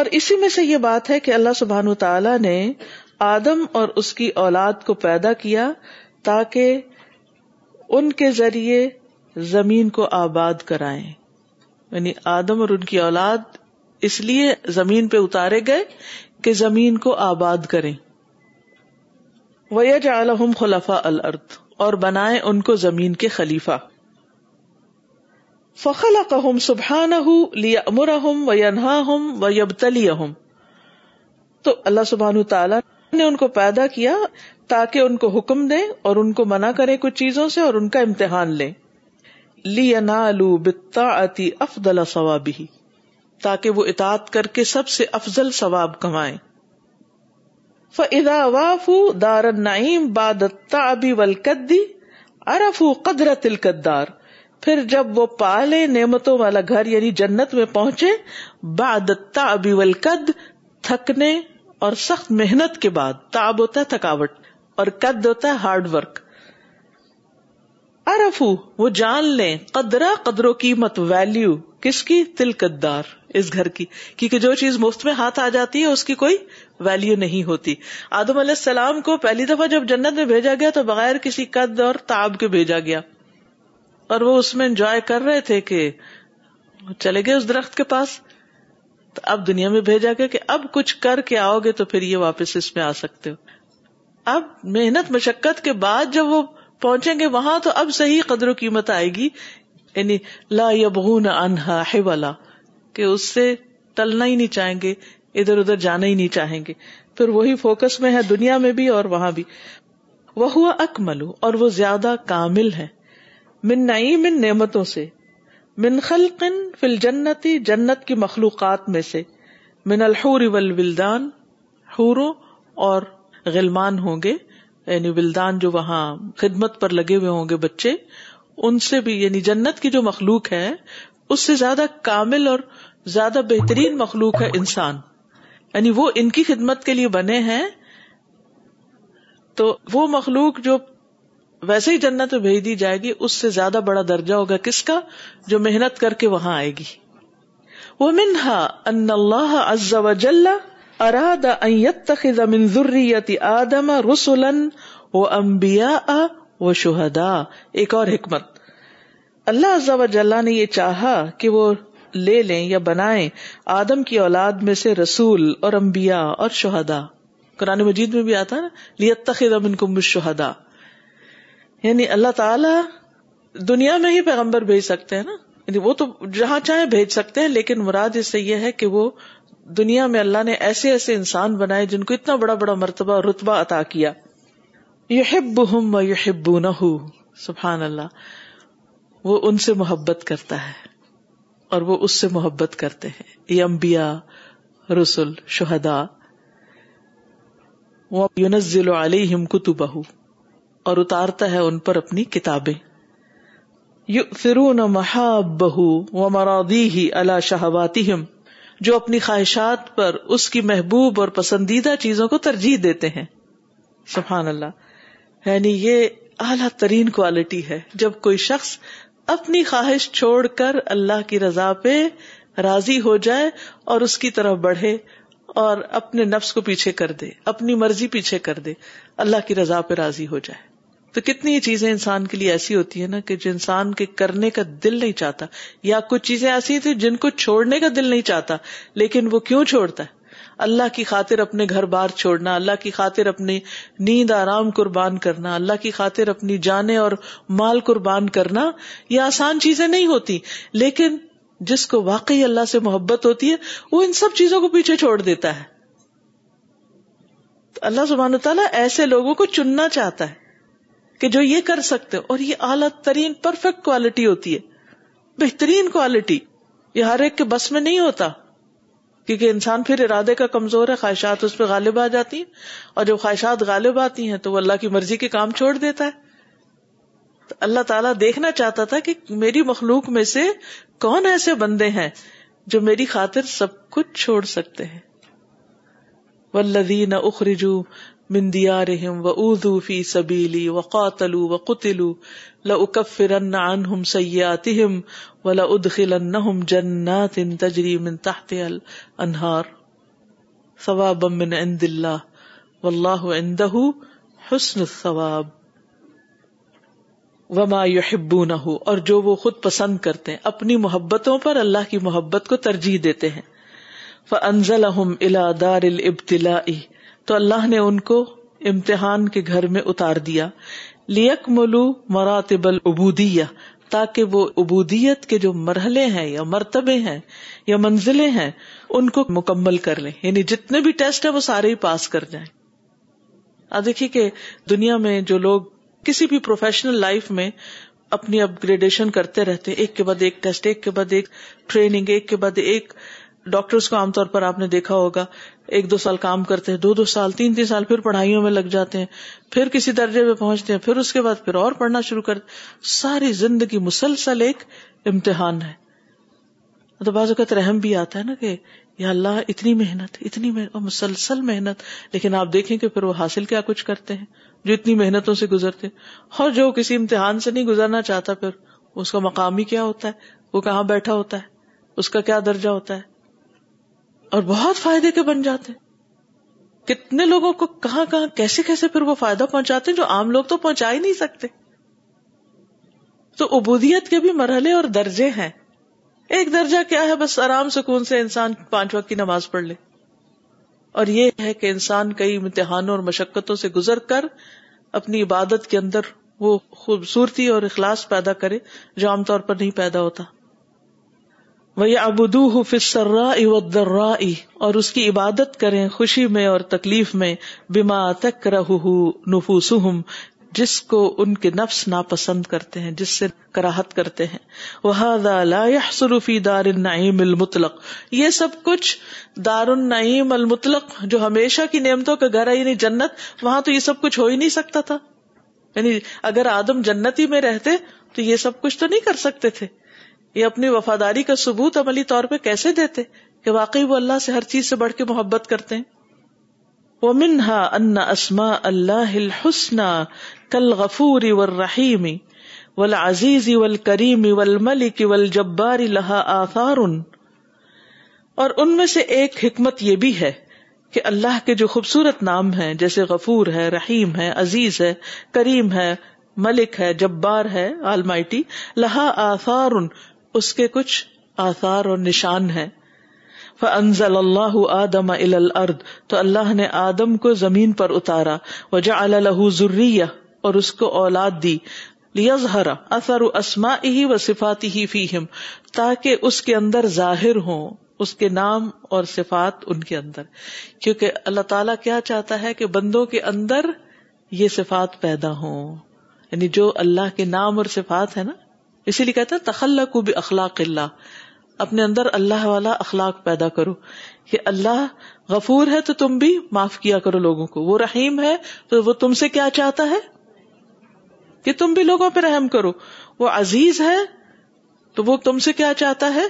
اور اسی میں سے یہ بات ہے کہ اللہ سبحان تعالی نے آدم اور اس کی اولاد کو پیدا کیا تاکہ ان کے ذریعے زمین کو آباد کرائیں یعنی آدم اور ان کی اولاد اس لیے زمین پہ اتارے گئے کہ زمین کو آباد کریں ویج الحم خلفا الارض اور بنائے ان کو زمین کے خلیفہ فخلا سبحان و نا ہوں تو اللہ سبحان تعالیٰ نے ان کو پیدا کیا تاکہ ان کو حکم دے اور ان کو منع کرے کچھ چیزوں سے اور ان کا امتحان لے لی افدلا ثواب ہی تاکہ وہ اطاعت کر کے سب سے افضل ثواب کمائیں فا واف دار نعیم باد ولکدی ارف قدر تلکدار پھر جب وہ پالے نعمتوں والا گھر یعنی جنت میں پہنچے باد ابی والد تھکنے اور سخت محنت کے بعد تاب ہوتا ہے تھکاوٹ اور قد ہوتا ہے ہارڈ ورک ارف وہ جان لے قدرا قدر و قیمت ویلو کس کی تلکدار اس گھر کی کیونکہ جو چیز مفت میں ہاتھ آ جاتی ہے اس کی کوئی ویلو نہیں ہوتی آدم علیہ السلام کو پہلی دفعہ جب جنت میں بھیجا گیا تو بغیر کسی قد اور تاب کے بھیجا گیا اور وہ اس میں انجوائے کر رہے تھے کہ چلے گئے اس درخت کے پاس تو اب دنیا میں بھیجا گیا کہ اب کچھ کر کے آؤ گے تو پھر یہ واپس اس میں آ سکتے ہو اب محنت مشقت کے بعد جب وہ پہنچیں گے وہاں تو اب صحیح قدر و قیمت آئے گی یعنی لا یبغون انہا ہے کہ اس سے ٹلنا ہی نہیں چاہیں گے ادھر ادھر جانا ہی نہیں چاہیں گے پھر وہی فوکس میں ہے دنیا میں بھی اور وہاں بھی وہ ہوا اکملو اور وہ زیادہ کامل ہے من نئی من نعمتوں سے من خلقن فل جنتی جنت کی مخلوقات میں سے من الحور والولدان حوروں اور غلمان ہوں گے یعنی ولدان جو وہاں خدمت پر لگے ہوئے ہوں گے بچے ان سے بھی یعنی جنت کی جو مخلوق ہے اس سے زیادہ کامل اور زیادہ بہترین مخلوق ہے انسان یعنی وہ ان کی خدمت کے لیے بنے ہیں تو وہ مخلوق جو ویسے ہی جنت میں بھیج دی جائے گی اس سے زیادہ بڑا درجہ ہوگا کس کا جو محنت کر کے وہاں آئے گی وہ منہا ان اللہ عز و جل اراد ان من ذریت آدم رسلا و و انبیاء شہداء ایک اور حکمت اللہ عز و جل نے یہ چاہا کہ وہ لے لیں یا بنائیں آدم کی اولاد میں سے رسول اور امبیا اور شہدا قرآن مجید میں بھی آتا ہے نا لکھ امن کو شہدا یعنی اللہ تعالیٰ دنیا میں ہی پیغمبر بھیج سکتے ہیں نا یعنی وہ تو جہاں چاہے بھیج سکتے ہیں لیکن مراد اس سے یہ ہے کہ وہ دنیا میں اللہ نے ایسے ایسے انسان بنائے جن کو اتنا بڑا بڑا مرتبہ رتبہ عطا کیا یہ سبحان اللہ وہ ان سے محبت کرتا ہے اور وہ اس سے محبت کرتے ہیں یہ امبیا رسول شہدا کتبہ اور اتارتا ہے ان پر اپنی کتابیں محاب بہ مرادی ہی اللہ شاہباتی ہم جو اپنی خواہشات پر اس کی محبوب اور پسندیدہ چیزوں کو ترجیح دیتے ہیں سبحان اللہ یعنی یہ اعلیٰ ترین کوالٹی ہے جب کوئی شخص اپنی خواہش چھوڑ کر اللہ کی رضا پہ راضی ہو جائے اور اس کی طرف بڑھے اور اپنے نفس کو پیچھے کر دے اپنی مرضی پیچھے کر دے اللہ کی رضا پہ راضی ہو جائے تو کتنی چیزیں انسان کے لیے ایسی ہوتی ہے نا کہ جو انسان کے کرنے کا دل نہیں چاہتا یا کچھ چیزیں ایسی تھیں جن کو چھوڑنے کا دل نہیں چاہتا لیکن وہ کیوں چھوڑتا ہے اللہ کی خاطر اپنے گھر بار چھوڑنا اللہ کی خاطر اپنی نیند آرام قربان کرنا اللہ کی خاطر اپنی جانے اور مال قربان کرنا یہ آسان چیزیں نہیں ہوتی لیکن جس کو واقعی اللہ سے محبت ہوتی ہے وہ ان سب چیزوں کو پیچھے چھوڑ دیتا ہے اللہ سبحانہ تعالیٰ ایسے لوگوں کو چننا چاہتا ہے کہ جو یہ کر سکتے اور یہ اعلیٰ ترین پرفیکٹ کوالٹی ہوتی ہے بہترین کوالٹی یہ ہر ایک کے بس میں نہیں ہوتا کیونکہ انسان پھر ارادے کا کمزور ہے خواہشات اس پہ غالب آ جاتی ہیں اور جب خواہشات غالب آتی ہیں تو وہ اللہ کی مرضی کے کام چھوڑ دیتا ہے اللہ تعالیٰ دیکھنا چاہتا تھا کہ میری مخلوق میں سے کون ایسے بندے ہیں جو میری خاطر سب کچھ چھوڑ سکتے ہیں ولدین اخرجو مندیارحم و فی سبیلی و قاتل و قطلو عنہم سیئاتہم و لأدخلنہم جنات و اللہ عند حسن ثواب و ما وما ہبو اور جو وہ خود پسند کرتے ہیں اپنی محبتوں پر اللہ کی محبت کو ترجیح دیتے ہیں وہ انضلحم دار الابتلائی تو اللہ نے ان کو امتحان کے گھر میں اتار دیا لیک ملو مراتب العبودیا تاکہ وہ عبودیت کے جو مرحلے ہیں یا مرتبے ہیں یا منزلیں ہیں ان کو مکمل کر لیں یعنی جتنے بھی ٹیسٹ ہیں وہ سارے ہی پاس کر جائیں آپ دیکھیے کہ دنیا میں جو لوگ کسی بھی پروفیشنل لائف میں اپنی اپ گریڈیشن کرتے رہتے ایک کے بعد ایک ٹیسٹ ایک کے بعد ایک ٹریننگ ایک کے بعد ایک ڈاکٹرز کو عام طور پر آپ نے دیکھا ہوگا ایک دو سال کام کرتے ہیں دو دو سال تین تین سال پھر پڑھائیوں میں لگ جاتے ہیں پھر کسی درجے پہ پہنچتے ہیں پھر اس کے بعد پھر اور پڑھنا شروع کرتے ساری زندگی مسلسل ایک امتحان ہے تو بعض اوقات رحم بھی آتا ہے نا کہ یا اللہ اتنی محنت اتنی محنت اور مسلسل محنت لیکن آپ دیکھیں کہ پھر وہ حاصل کیا کچھ کرتے ہیں جو اتنی محنتوں سے گزرتے اور جو کسی امتحان سے نہیں گزرنا چاہتا پھر اس کا مقام ہی کیا ہوتا ہے وہ کہاں بیٹھا ہوتا ہے اس کا کیا درجہ ہوتا ہے اور بہت فائدے کے بن جاتے ہیں کتنے لوگوں کو کہاں کہاں کیسے کیسے پھر وہ فائدہ پہنچاتے ہیں جو عام لوگ تو پہنچا ہی نہیں سکتے تو عبودیت کے بھی مرحلے اور درجے ہیں ایک درجہ کیا ہے بس آرام سکون سے انسان پانچ وقت کی نماز پڑھ لے اور یہ ہے کہ انسان کئی امتحانوں اور مشقتوں سے گزر کر اپنی عبادت کے اندر وہ خوبصورتی اور اخلاص پیدا کرے جو عام طور پر نہیں پیدا ہوتا وہ فسرا ادرا اور اس کی عبادت کرے خوشی میں اور تکلیف میں بیما تک رہ نفوس جس کو ان کے نفس ناپسند کرتے ہیں جس سے کراہت کرتے ہیں وہ سروفی النعیم المطلق یہ سب کچھ دار النعیم المطلق جو ہمیشہ کی نعمتوں کا گھر ہے یعنی جنت وہاں تو یہ سب کچھ ہو ہی نہیں سکتا تھا یعنی اگر آدم جنتی میں رہتے تو یہ سب کچھ تو نہیں کر سکتے تھے یہ اپنی وفاداری کا ثبوت عملی طور پہ کیسے دیتے کہ واقعی وہ اللہ سے ہر چیز سے بڑھ کے محبت کرتے ہیں وہ منہا اسما اللہ الحسن کل غفوری و رحیمی ولا کریمی جباری لہا آثار اور ان میں سے ایک حکمت یہ بھی ہے کہ اللہ کے جو خوبصورت نام ہے جیسے غفور ہے رحیم ہے عزیز ہے کریم ہے ملک ہے جبار ہے مائٹی لہا آثار اس کے کچھ آثار اور نشان ہیں فانزل اللہ آدم الارض تو اللہ نے آدم کو زمین پر اتارا وجعل له ذریہ اور اس کو اولاد دی لیظہر اثر و صفاتی فیہم تاکہ اس کے اندر ظاہر ہوں اس کے نام اور صفات ان کے اندر کیونکہ اللہ تعالیٰ کیا چاہتا ہے کہ بندوں کے اندر یہ صفات پیدا ہوں یعنی جو اللہ کے نام اور صفات ہے نا اسی لیے کہتا ہیں کو بھی اخلاق اللہ اپنے اندر اللہ والا اخلاق پیدا کرو کہ اللہ غفور ہے تو تم بھی معاف کیا کرو لوگوں کو وہ رحیم ہے تو وہ تم سے کیا چاہتا ہے کہ تم بھی لوگوں پہ رحم کرو وہ عزیز ہے تو وہ تم سے کیا چاہتا ہے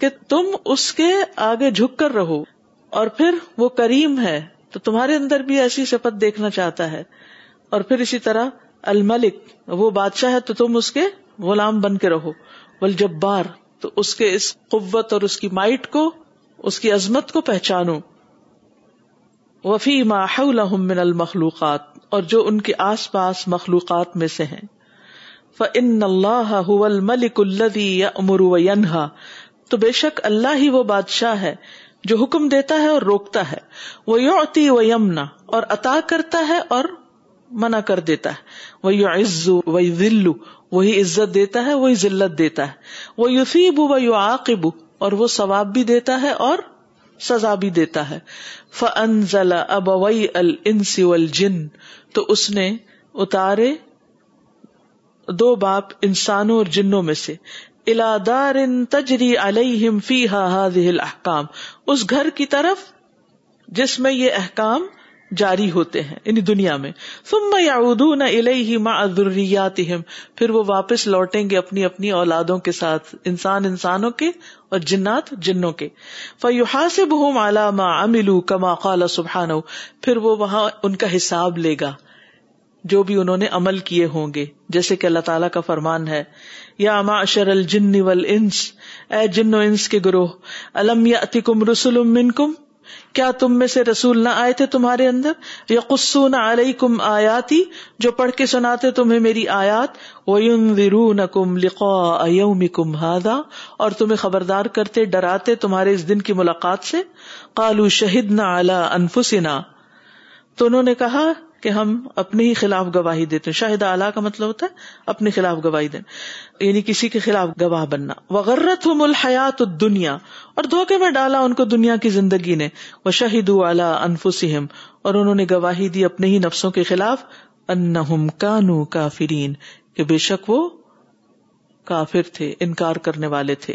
کہ تم اس کے آگے جھک کر رہو اور پھر وہ کریم ہے تو تمہارے اندر بھی ایسی شپت دیکھنا چاہتا ہے اور پھر اسی طرح الملک وہ بادشاہ ہے تو تم اس کے غلام بن کے رہو بل جبار تو اس کے اس قوت اور اس کی مائٹ کو اس کی عظمت کو پہچانو وفی ما حولهم من المخلوقات اور جو ان کے آس پاس مخلوقات میں سے ہیں فَإِنَّ اللَّهَ هُوَ الْمَلِكُ الَّذِي يَأْمُرُ وَيَنْهَى تو بے شک اللہ ہی وہ بادشاہ ہے جو حکم دیتا ہے اور روکتا ہے وہ یوتی و یمنا اور عطا کرتا ہے اور منع کر دیتا ہے وہ عز وہی وہی عزت دیتا ہے وہی ذلت دیتا ہے وہ یوسیب و یو عاقب اور وہ ثواب بھی دیتا ہے اور سزا بھی دیتا ہے فن ضلع اب والجن تو اس نے اتارے دو باپ انسانوں اور جنوں میں سے الا دار تجری علیہم فی ہا الاحکام احکام اس گھر کی طرف جس میں یہ احکام جاری ہوتے ہیں یعنی دنیا میں ثم یا ادو نہ ماں پھر وہ واپس لوٹیں گے اپنی اپنی اولادوں کے ساتھ انسان انسانوں کے اور جنات جنوں کے فیحاسبہم سے بہ مالا ماں املو کما قال سبحانو پھر وہ وہاں ان کا حساب لے گا جو بھی انہوں نے عمل کیے ہوں گے جیسے کہ اللہ تعالیٰ کا فرمان ہے یا الجن اشر اے جن انس اے جنو انس کے گروہ الم یا رسل رسول کیا تم میں سے رسول نہ آئے تھے تمہارے اندر یا نہ علیہ کم آیاتی جو پڑھ کے سناتے تمہیں میری آیات وَيُنذِرُونَكُمْ لِقَاءَ يَوْمِكُمْ کم اور تمہیں خبردار کرتے ڈراتے تمہارے اس دن کی ملاقات سے کالو شہید نہ انہوں نے تو کہ ہم اپنے ہی خلاف گواہی دیتے شاہد اعلیٰ کا مطلب ہوتا ہے اپنے خلاف گواہی دینا یعنی کسی کے خلاف گواہ بننا وغیرت ہو الحیات دنیا اور دھوکے میں ڈالا ان کو دنیا کی زندگی نے وہ شاہد اعلیٰ انفسم اور انہوں نے گواہی دی اپنے ہی نفسوں کے خلاف ان کانو کافرین کہ بے شک وہ کافر تھے انکار کرنے والے تھے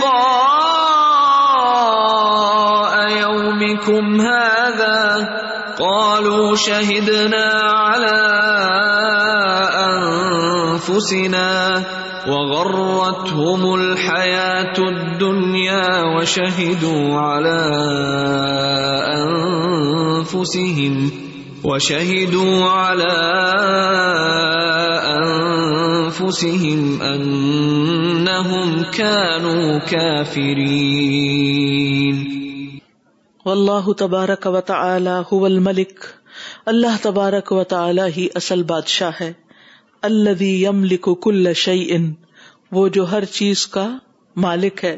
قالوا شہید على فسین وغرتهم الحياة الدنيا وشهدوا على فسم وشهدوا على والا فسم كانوا فری اللہ تبارک و تعالی هو الملک اللہ تبارک و تعالی ہی اصل بادشاہ ہے اللہ جو ہر چیز کا مالک ہے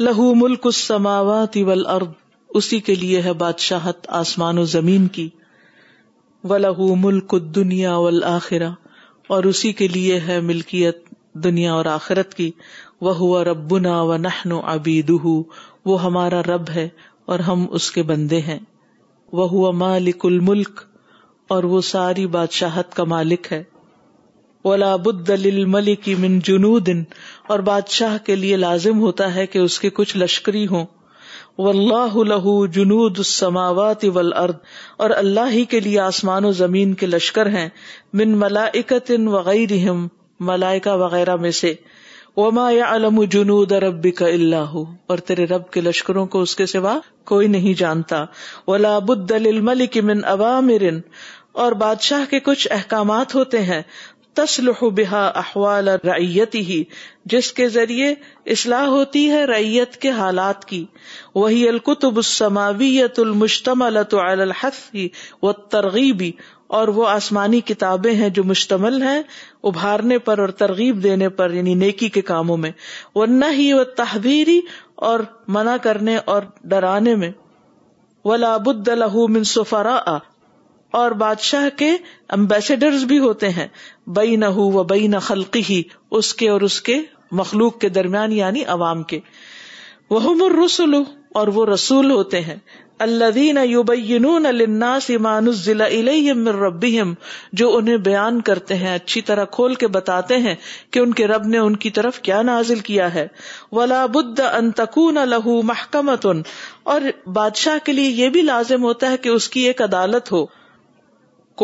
لہو ملک السماوات والارض اسی کے لیے ہے بادشاہت آسمان و زمین کی ولہو ملک الدنیا والآخرہ اور اسی کے لیے ہے ملکیت دنیا اور آخرت کی وہ ربنا و نہن وہ ہمارا رب ہے اور ہم اس کے بندے ہیں وہ ہوا مالک الملک اور وہ ساری بادشاہت کا مالک ہے ولا بد للملک من جنود اور بادشاہ کے لیے لازم ہوتا ہے کہ اس کے کچھ لشکری ہوں واللہ له جنود السماوات والارض اور اللہ ہی کے لیے آسمان و زمین کے لشکر ہیں من ملائکۃ وغیرہم ملائکہ وغیرہ میں سے جنو دربی کا اللہ اور تیرے رب کے لشکروں کو اس کے سوا کوئی نہیں جانتا ولابل من مرن اور بادشاہ کے کچھ احکامات ہوتے ہیں تسلح بحوال ریتی ہی جس کے ذریعے اصلاح ہوتی ہے ریت کے حالات کی وہی السماویت المشتم علی و ترغیبی اور وہ آسمانی کتابیں ہیں جو مشتمل ہیں ابھارنے پر اور ترغیب دینے پر یعنی نیکی کے کاموں میں وہ نہ ہی وہ تحبیری اور منع کرنے اور ڈرانے میں ولاب لہو من سفرا اور بادشاہ کے امبیسڈر بھی ہوتے ہیں بئی نہ ہو بئی نہ خلقی ہی اس کے اور اس کے مخلوق کے درمیان یعنی عوام کے وہ مر اور وہ رسول ہوتے ہیں اللہ علیہ ربیم جو انہیں بیان کرتے ہیں اچھی طرح کھول کے بتاتے ہیں کہ ان کے رب نے ان کی طرف کیا نازل کیا ہے ولا بدھ انتقو لہو محکمت اور بادشاہ کے لیے یہ بھی لازم ہوتا ہے کہ اس کی ایک عدالت ہو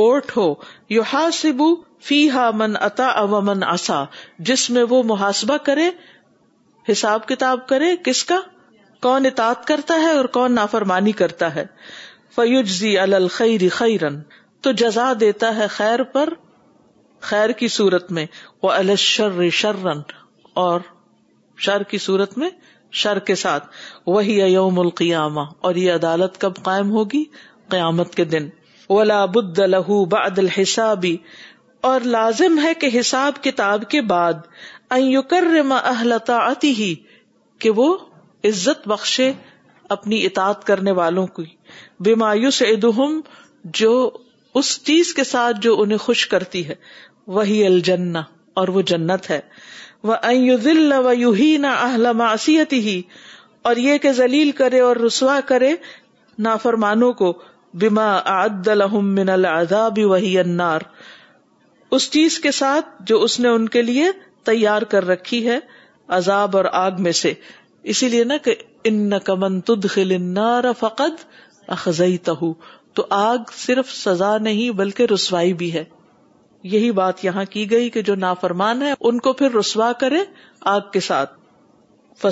کورٹ ہو یوہا سبو فی ہا من اتا او من اصا جس میں وہ محاسبہ کرے حساب کتاب کرے کس کا کون اطاط کرتا ہے اور کون نافرمانی کرتا ہے تو جزا دیتا ہے خیر پر خیر کی صورت میں وہ الشر شرن اور شر کی صورت میں شر کے ساتھ وہی یوم القیامہ اور یہ عدالت کب قائم ہوگی قیامت کے دن ولا بد لہ بعد الحسابی اور لازم ہے کہ حساب کتاب کے بعد ہی کہ وہ عزت بخشے اپنی اطاعت کرنے والوں کی بے مایوس ادہم جو اس چیز کے ساتھ جو انہیں خوش کرتی ہے وہی الجنا اور وہ جنت ہے ہی اور یہ کہ ذلیل کرے اور رسوا کرے نافرمانوں کو بما لهم من العذاب وہی انار اس چیز کے ساتھ جو اس نے ان کے لیے تیار کر رکھی ہے عذاب اور آگ میں سے اسی لیے نا کہ ان کمن فقد فقت تو آگ صرف سزا نہیں بلکہ رسوائی بھی ہے یہی بات یہاں کی گئی کہ جو نافرمان ہے ان کو پھر رسوا کرے آگ کے ساتھ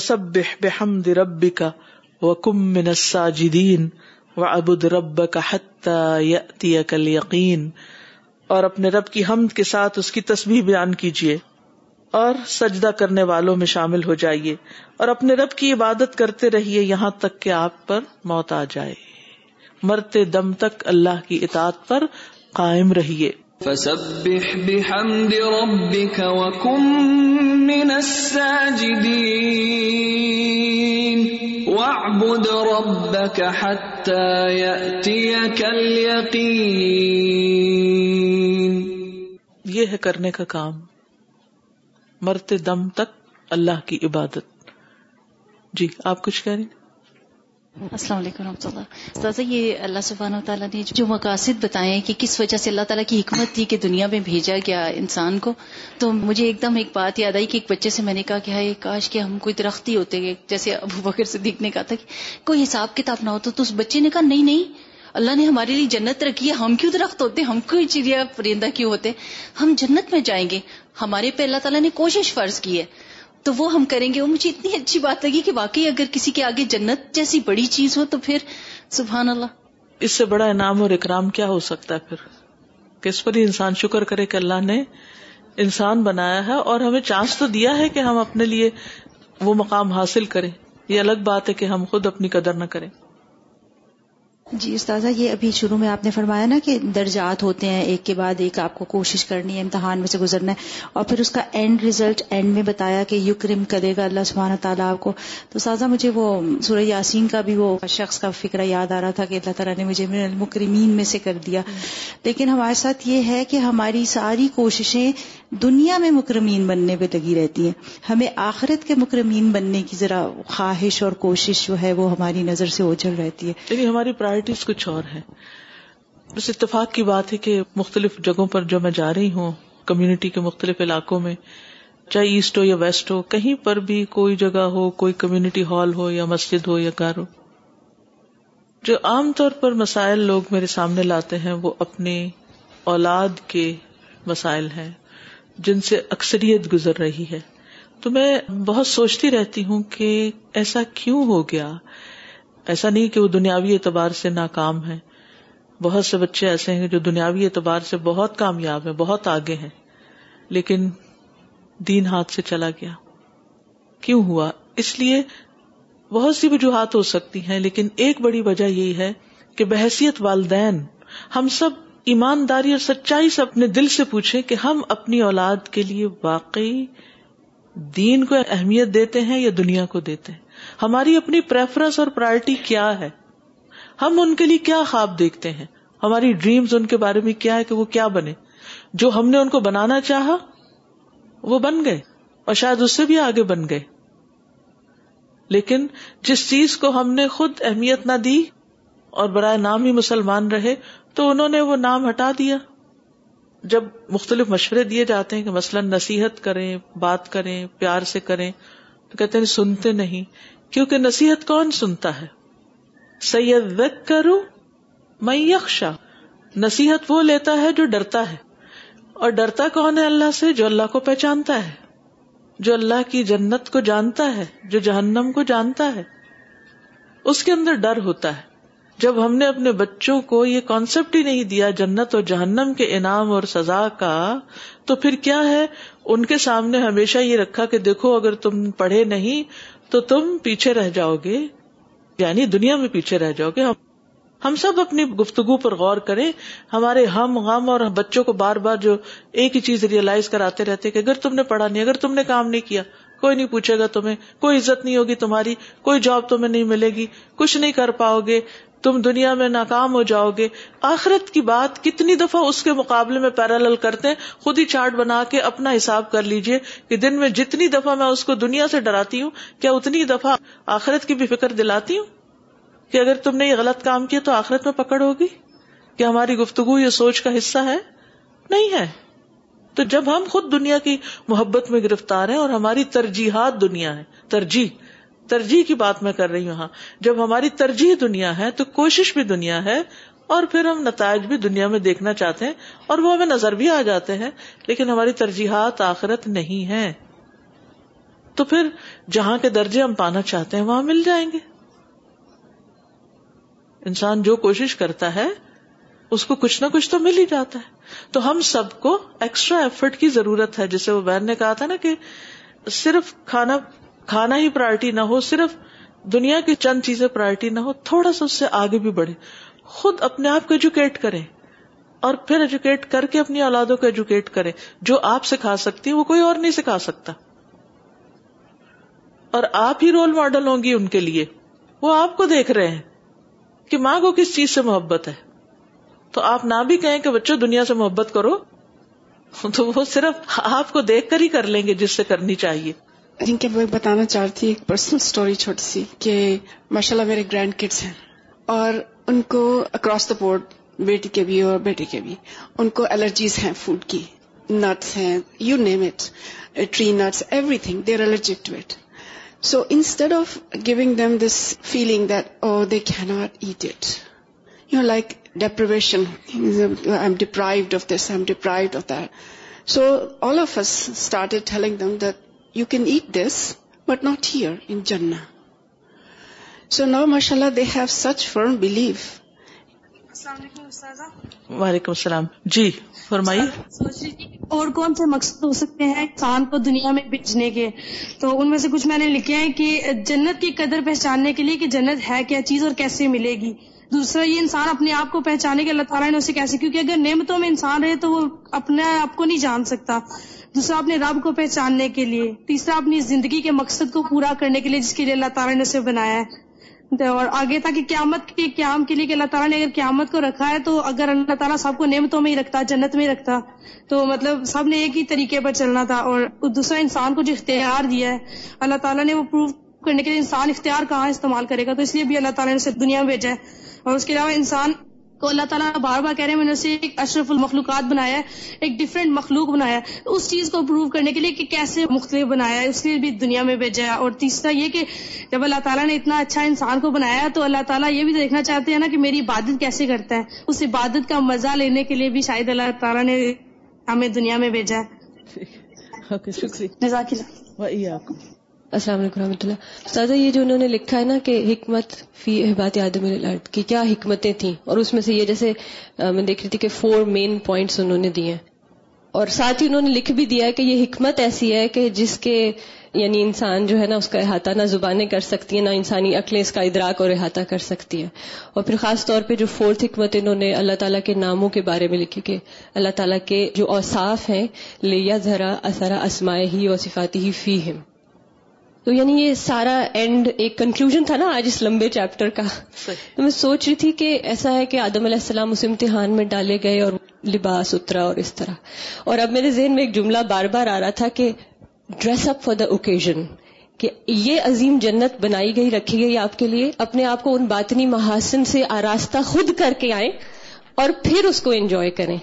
بحمد ربک کا و کم منسا جدین کا یأتیک یقین اور اپنے رب کی حمد کے ساتھ اس کی تصویر بیان کیجیے اور سجدہ کرنے والوں میں شامل ہو جائیے اور اپنے رب کی عبادت کرتے رہیے یہاں تک کہ آپ پر موت آ جائے مرتے دم تک اللہ کی اطاعت پر قائم رہیے فسبح بحمد ربك ربك وكن من الساجدين واعبد حتى يأتيك اليقين یہ ہے کرنے کا کام مرتے دم تک اللہ کی عبادت جی آپ کچھ کہہ رہی السلام علیکم رحمۃ اللہ یہ اللہ سبحانہ تعالیٰ نے جو مقاصد بتائے کہ کس وجہ سے اللہ تعالیٰ کی حکمت تھی کہ دنیا میں بھیجا گیا انسان کو تو مجھے ایک دم ایک بات یاد آئی کہ ایک بچے سے میں نے کہا کہ ہائے کاش کہ ہم کوئی درخت ہی ہوتے جیسے ابو بکر صدیق نے کہا تھا کہ کوئی حساب کتاب نہ ہوتا تو اس بچے نے کہا نہیں نہیں اللہ نے ہمارے لیے جنت رکھی ہے ہم کیوں درخت ہوتے ہم کوئی چڑیا پرندہ کیوں ہوتے ہم جنت میں جائیں گے ہمارے پہ اللہ تعالیٰ نے کوشش فرض کی ہے تو وہ ہم کریں گے وہ مجھے اتنی اچھی بات لگی کہ واقعی اگر کسی کے آگے جنت جیسی بڑی چیز ہو تو پھر سبحان اللہ اس سے بڑا انعام اور اکرام کیا ہو سکتا ہے پھر کس پر ہی انسان شکر کرے کہ اللہ نے انسان بنایا ہے اور ہمیں چانس تو دیا ہے کہ ہم اپنے لیے وہ مقام حاصل کریں یہ الگ بات ہے کہ ہم خود اپنی قدر نہ کریں جی استاذہ یہ ابھی شروع میں آپ نے فرمایا نا کہ درجات ہوتے ہیں ایک کے بعد ایک آپ کو کوشش کرنی ہے امتحان میں سے گزرنا ہے اور پھر اس کا اینڈ ریزلٹ اینڈ میں بتایا کہ یو کرم کرے گا اللہ سبحانہ تعالیٰ آپ کو تو استاذہ مجھے وہ سورہ یاسین کا بھی وہ شخص کا فکر یاد آ رہا تھا کہ اللہ تعالیٰ نے مجھے المکرمین میں سے کر دیا لیکن ہمارے ساتھ یہ ہے کہ ہماری ساری کوششیں دنیا میں مکرمین بننے پہ لگی رہتی ہیں ہمیں آخرت کے مکرمین بننے کی ذرا خواہش اور کوشش جو ہے وہ ہماری نظر سے اوجھل رہتی ہے یعنی ہماری پرائرٹیز کچھ اور ہیں بس اتفاق کی بات ہے کہ مختلف جگہوں پر جو میں جا رہی ہوں کمیونٹی کے مختلف علاقوں میں چاہے ایسٹ ہو یا ویسٹ ہو کہیں پر بھی کوئی جگہ ہو کوئی کمیونٹی ہال ہو یا مسجد ہو یا گھر ہو جو عام طور پر مسائل لوگ میرے سامنے لاتے ہیں وہ اپنے اولاد کے مسائل ہیں جن سے اکثریت گزر رہی ہے تو میں بہت سوچتی رہتی ہوں کہ ایسا کیوں ہو گیا ایسا نہیں کہ وہ دنیاوی اعتبار سے ناکام ہے بہت سے بچے ایسے ہیں جو دنیاوی اعتبار سے بہت کامیاب ہیں بہت آگے ہیں لیکن دین ہاتھ سے چلا گیا کیوں ہوا اس لیے بہت سی وجوہات ہو سکتی ہیں لیکن ایک بڑی وجہ یہی ہے کہ بحثیت والدین ہم سب ایمانداری اور سچائی سے اپنے دل سے پوچھے کہ ہم اپنی اولاد کے لیے واقعی دین کو اہمیت دیتے ہیں یا دنیا کو دیتے ہیں ہماری اپنی پریفرنس اور پرائرٹی کیا ہے ہم ان کے لیے کیا خواب دیکھتے ہیں ہماری ڈریمز ان کے بارے میں کیا ہے کہ وہ کیا بنے جو ہم نے ان کو بنانا چاہا وہ بن گئے اور شاید اس سے بھی آگے بن گئے لیکن جس چیز کو ہم نے خود اہمیت نہ دی اور برائے نام ہی مسلمان رہے تو انہوں نے وہ نام ہٹا دیا جب مختلف مشورے دیے جاتے ہیں کہ مثلاً نصیحت کریں بات کریں پیار سے کریں تو کہتے ہیں سنتے نہیں کیونکہ نصیحت کون سنتا ہے سید وک کرو میں یکشا نصیحت وہ لیتا ہے جو ڈرتا ہے اور ڈرتا کون ہے اللہ سے جو اللہ کو پہچانتا ہے جو اللہ کی جنت کو جانتا ہے جو جہنم کو جانتا ہے اس کے اندر ڈر ہوتا ہے جب ہم نے اپنے بچوں کو یہ کانسیپٹ ہی نہیں دیا جنت اور جہنم کے انعام اور سزا کا تو پھر کیا ہے ان کے سامنے ہمیشہ یہ رکھا کہ دیکھو اگر تم پڑھے نہیں تو تم پیچھے رہ جاؤ گے یعنی دنیا میں پیچھے رہ جاؤ گے ہم ہم سب اپنی گفتگو پر غور کریں ہمارے ہم غم اور بچوں کو بار بار جو ایک ہی چیز ریئلائز کراتے رہتے کہ اگر تم نے پڑھا نہیں اگر تم نے کام نہیں کیا کوئی نہیں پوچھے گا تمہیں کوئی عزت نہیں ہوگی تمہاری کوئی جاب تمہیں نہیں ملے گی کچھ نہیں کر پاؤ گے تم دنیا میں ناکام ہو جاؤ گے آخرت کی بات کتنی دفعہ اس کے مقابلے میں پیرالل کرتے ہیں خود ہی چارٹ بنا کے اپنا حساب کر لیجئے کہ دن میں جتنی دفعہ میں اس کو دنیا سے ڈراتی ہوں کیا اتنی دفعہ آخرت کی بھی فکر دلاتی ہوں کہ اگر تم نے یہ غلط کام کیا تو آخرت میں پکڑ ہوگی کہ ہماری گفتگو یہ سوچ کا حصہ ہے نہیں ہے تو جب ہم خود دنیا کی محبت میں گرفتار ہیں اور ہماری ترجیحات دنیا ہے ترجیح ترجیح کی بات میں کر رہی ہوں ہاں۔ جب ہماری ترجیح دنیا ہے تو کوشش بھی دنیا ہے اور پھر ہم نتائج بھی دنیا میں دیکھنا چاہتے ہیں اور وہ ہمیں نظر بھی آ جاتے ہیں لیکن ہماری ترجیحات آخرت نہیں ہے تو پھر جہاں کے درجے ہم پانا چاہتے ہیں وہاں مل جائیں گے انسان جو کوشش کرتا ہے اس کو کچھ نہ کچھ تو مل ہی جاتا ہے تو ہم سب کو ایکسٹرا ایفرٹ کی ضرورت ہے جسے وہ بہن نے کہا تھا نا کہ صرف کھانا کھانا ہی پرائرٹی نہ ہو صرف دنیا کی چند چیزیں پرائرٹی نہ ہو تھوڑا سا اس سے آگے بھی بڑھے خود اپنے آپ کو ایجوکیٹ کرے اور پھر ایجوکیٹ کر کے اپنی اولادوں کو ایجوکیٹ کرے جو آپ سکھا سکتی وہ کوئی اور نہیں سکھا سکتا اور آپ ہی رول ماڈل ہوں گی ان کے لیے وہ آپ کو دیکھ رہے ہیں کہ ماں کو کس چیز سے محبت ہے تو آپ نہ بھی کہیں کہ بچوں دنیا سے محبت کرو تو وہ صرف آپ کو دیکھ کر ہی کر لیں گے جس سے کرنی چاہیے میں بتانا چاہتی رہتی ایک پرسنل اسٹوری چھوٹی سی کہ ماشاء اللہ میرے گرینڈ کڈس ہیں اور ان کو اکراس دا بورڈ بیٹی کے بھی اور بیٹے کے بھی ان کو الرجیز ہیں فوڈ کی نٹس ہیں you name it tree nuts everything they are allergic to it so instead of giving them this feeling that oh they can not eat it you like deprivation I am deprived of this I am deprived of that so all of us start it them that you can eat this but not here in جنا so نا ماشاء اللہ they have such firm blue السلام علیکم استاذہ وعلیکم السلام جی فرمائیے سوچ رہی تھی اور کون سے مقصد ہو سکتے ہیں انسان کو دنیا میں بھیجنے کے تو ان میں سے کچھ میں نے لکھے ہیں کہ جنت کی قدر پہچاننے کے لیے کہ جنت ہے کیا چیز اور کیسے ملے گی دوسرا یہ انسان اپنے آپ کو پہچانے کے اللہ تعالیٰ نے اسے کیسے کیونکہ اگر نعمتوں میں انسان رہے تو وہ اپنے آپ کو نہیں جان سکتا دوسرا اپنے رب کو پہچاننے کے لیے تیسرا اپنی زندگی کے مقصد کو پورا کرنے کے لیے جس کے لیے اللہ تعالیٰ نے اسے بنایا ہے اور آگے تھا کہ قیامت کے قیام کے لیے کہ اللہ تعالیٰ نے اگر قیامت کو رکھا ہے تو اگر اللہ تعالیٰ سب کو نعمتوں میں ہی رکھتا جنت میں ہی رکھتا تو مطلب سب نے ایک ہی طریقے پر چلنا تھا اور دوسرا انسان کو جو اختیار دیا ہے اللہ تعالیٰ نے وہ پروف کرنے کے لیے انسان اختیار کہاں استعمال کرے گا تو اس لیے بھی اللہ تعالیٰ نے اسے دنیا میں بھیجا ہے اور اس کے علاوہ انسان تو اللہ تعالیٰ بار بار کہہ رہے ہیں میں نے اسے ایک اشرف المخلوقات بنایا ایک ڈفرینٹ مخلوق بنایا اس چیز کو پروو کرنے کے لیے کہ کیسے مختلف بنایا اس لیے بھی دنیا میں بھیجا ہے اور تیسرا یہ کہ جب اللہ تعالیٰ نے اتنا اچھا انسان کو بنایا تو اللہ تعالیٰ یہ بھی دیکھنا چاہتے ہیں نا کہ میری عبادت کیسے کرتا ہے اس عبادت کا مزہ لینے کے لیے بھی شاید اللہ تعالیٰ نے ہمیں دنیا میں بھیجا ہے السلام علیکم رحمۃ اللہ سادہ یہ جو انہوں نے لکھا ہے نا کہ حکمت فی احبات آدم الارض کی کیا حکمتیں تھیں اور اس میں سے یہ جیسے میں دیکھ رہی تھی کہ فور مین پوائنٹس انہوں نے دیے اور ساتھ ہی انہوں نے لکھ بھی دیا ہے کہ یہ حکمت ایسی ہے کہ جس کے یعنی انسان جو ہے نا اس کا احاطہ نہ زبانیں کر سکتی ہیں نہ انسانی عقلیں اس کا ادراک اور احاطہ کر سکتی ہے اور پھر خاص طور پہ جو فورتھ حکمت انہوں نے اللہ تعالیٰ کے ناموں کے بارے میں لکھی کہ اللہ تعالیٰ کے جو اوساف ہیں لیا ذرا اثرا اسمائے ہی اور صفاتی ہی فی ہم تو یعنی یہ سارا اینڈ ایک کنکلوژن تھا نا آج اس لمبے چیپٹر کا تو میں سوچ رہی تھی کہ ایسا ہے کہ آدم علیہ السلام اس امتحان میں ڈالے گئے اور لباس اترا اور اس طرح اور اب میرے ذہن میں ایک جملہ بار بار آ رہا تھا کہ dress up for the occasion کہ یہ عظیم جنت بنائی گئی رکھی گئی آپ کے لیے اپنے آپ کو ان باطنی محاسن سے آراستہ خود کر کے آئیں اور پھر اس کو انجوائے کریں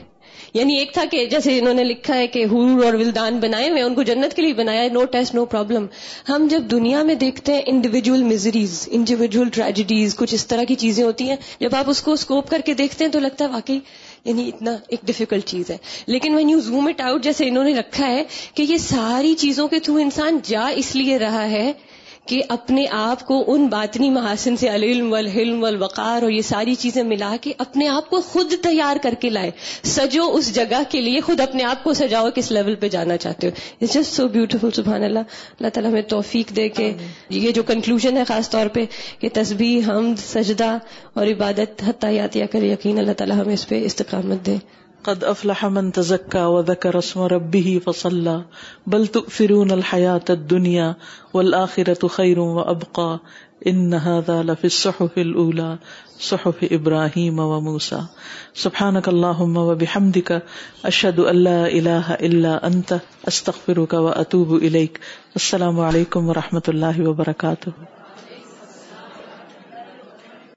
یعنی ایک تھا کہ جیسے انہوں نے لکھا ہے کہ حور اور ولدان بنائے ہوئے ان کو جنت کے لیے بنایا ہے نو ٹیسٹ نو پرابلم ہم جب دنیا میں دیکھتے ہیں انڈیویجل مزریز انڈیویجل ٹریجڈیز کچھ اس طرح کی چیزیں ہوتی ہیں جب آپ اس کو اسکوپ کر کے دیکھتے ہیں تو لگتا ہے واقعی یعنی اتنا ایک ڈفیکلٹ چیز ہے لیکن when you zoom it out جیسے انہوں نے رکھا ہے کہ یہ ساری چیزوں کے تھرو انسان جا اس لیے رہا ہے کہ اپنے آپ کو ان باطنی محاسن سے العلم والحلم الوقار اور یہ ساری چیزیں ملا کے اپنے آپ کو خود تیار کر کے لائے سجو اس جگہ کے لیے خود اپنے آپ کو سجاؤ کس لیول پہ جانا چاہتے ہو اٹس جسٹ سو بیوٹیفل سبحان اللہ اللہ تعالیٰ ہمیں توفیق دے کے یہ جو کنکلوژن ہے خاص طور پہ یہ تصبیح ہم سجدہ اور عبادت حتیات یا کر یقین اللہ تعالیٰ ہمیں اس پہ استقامت دے قد افلح من تزكى وذكر اسم ربه فصلى بل تؤثرون الحياه الدنيا والاخره خير وابقى ان هذا لفي الصحف الاولى صحف ابراهيم وموسى سبحانك اللهم وبحمدك اشهد ان لا اله الا انت استغفرك واتوب اليك السلام عليكم ورحمه الله وبركاته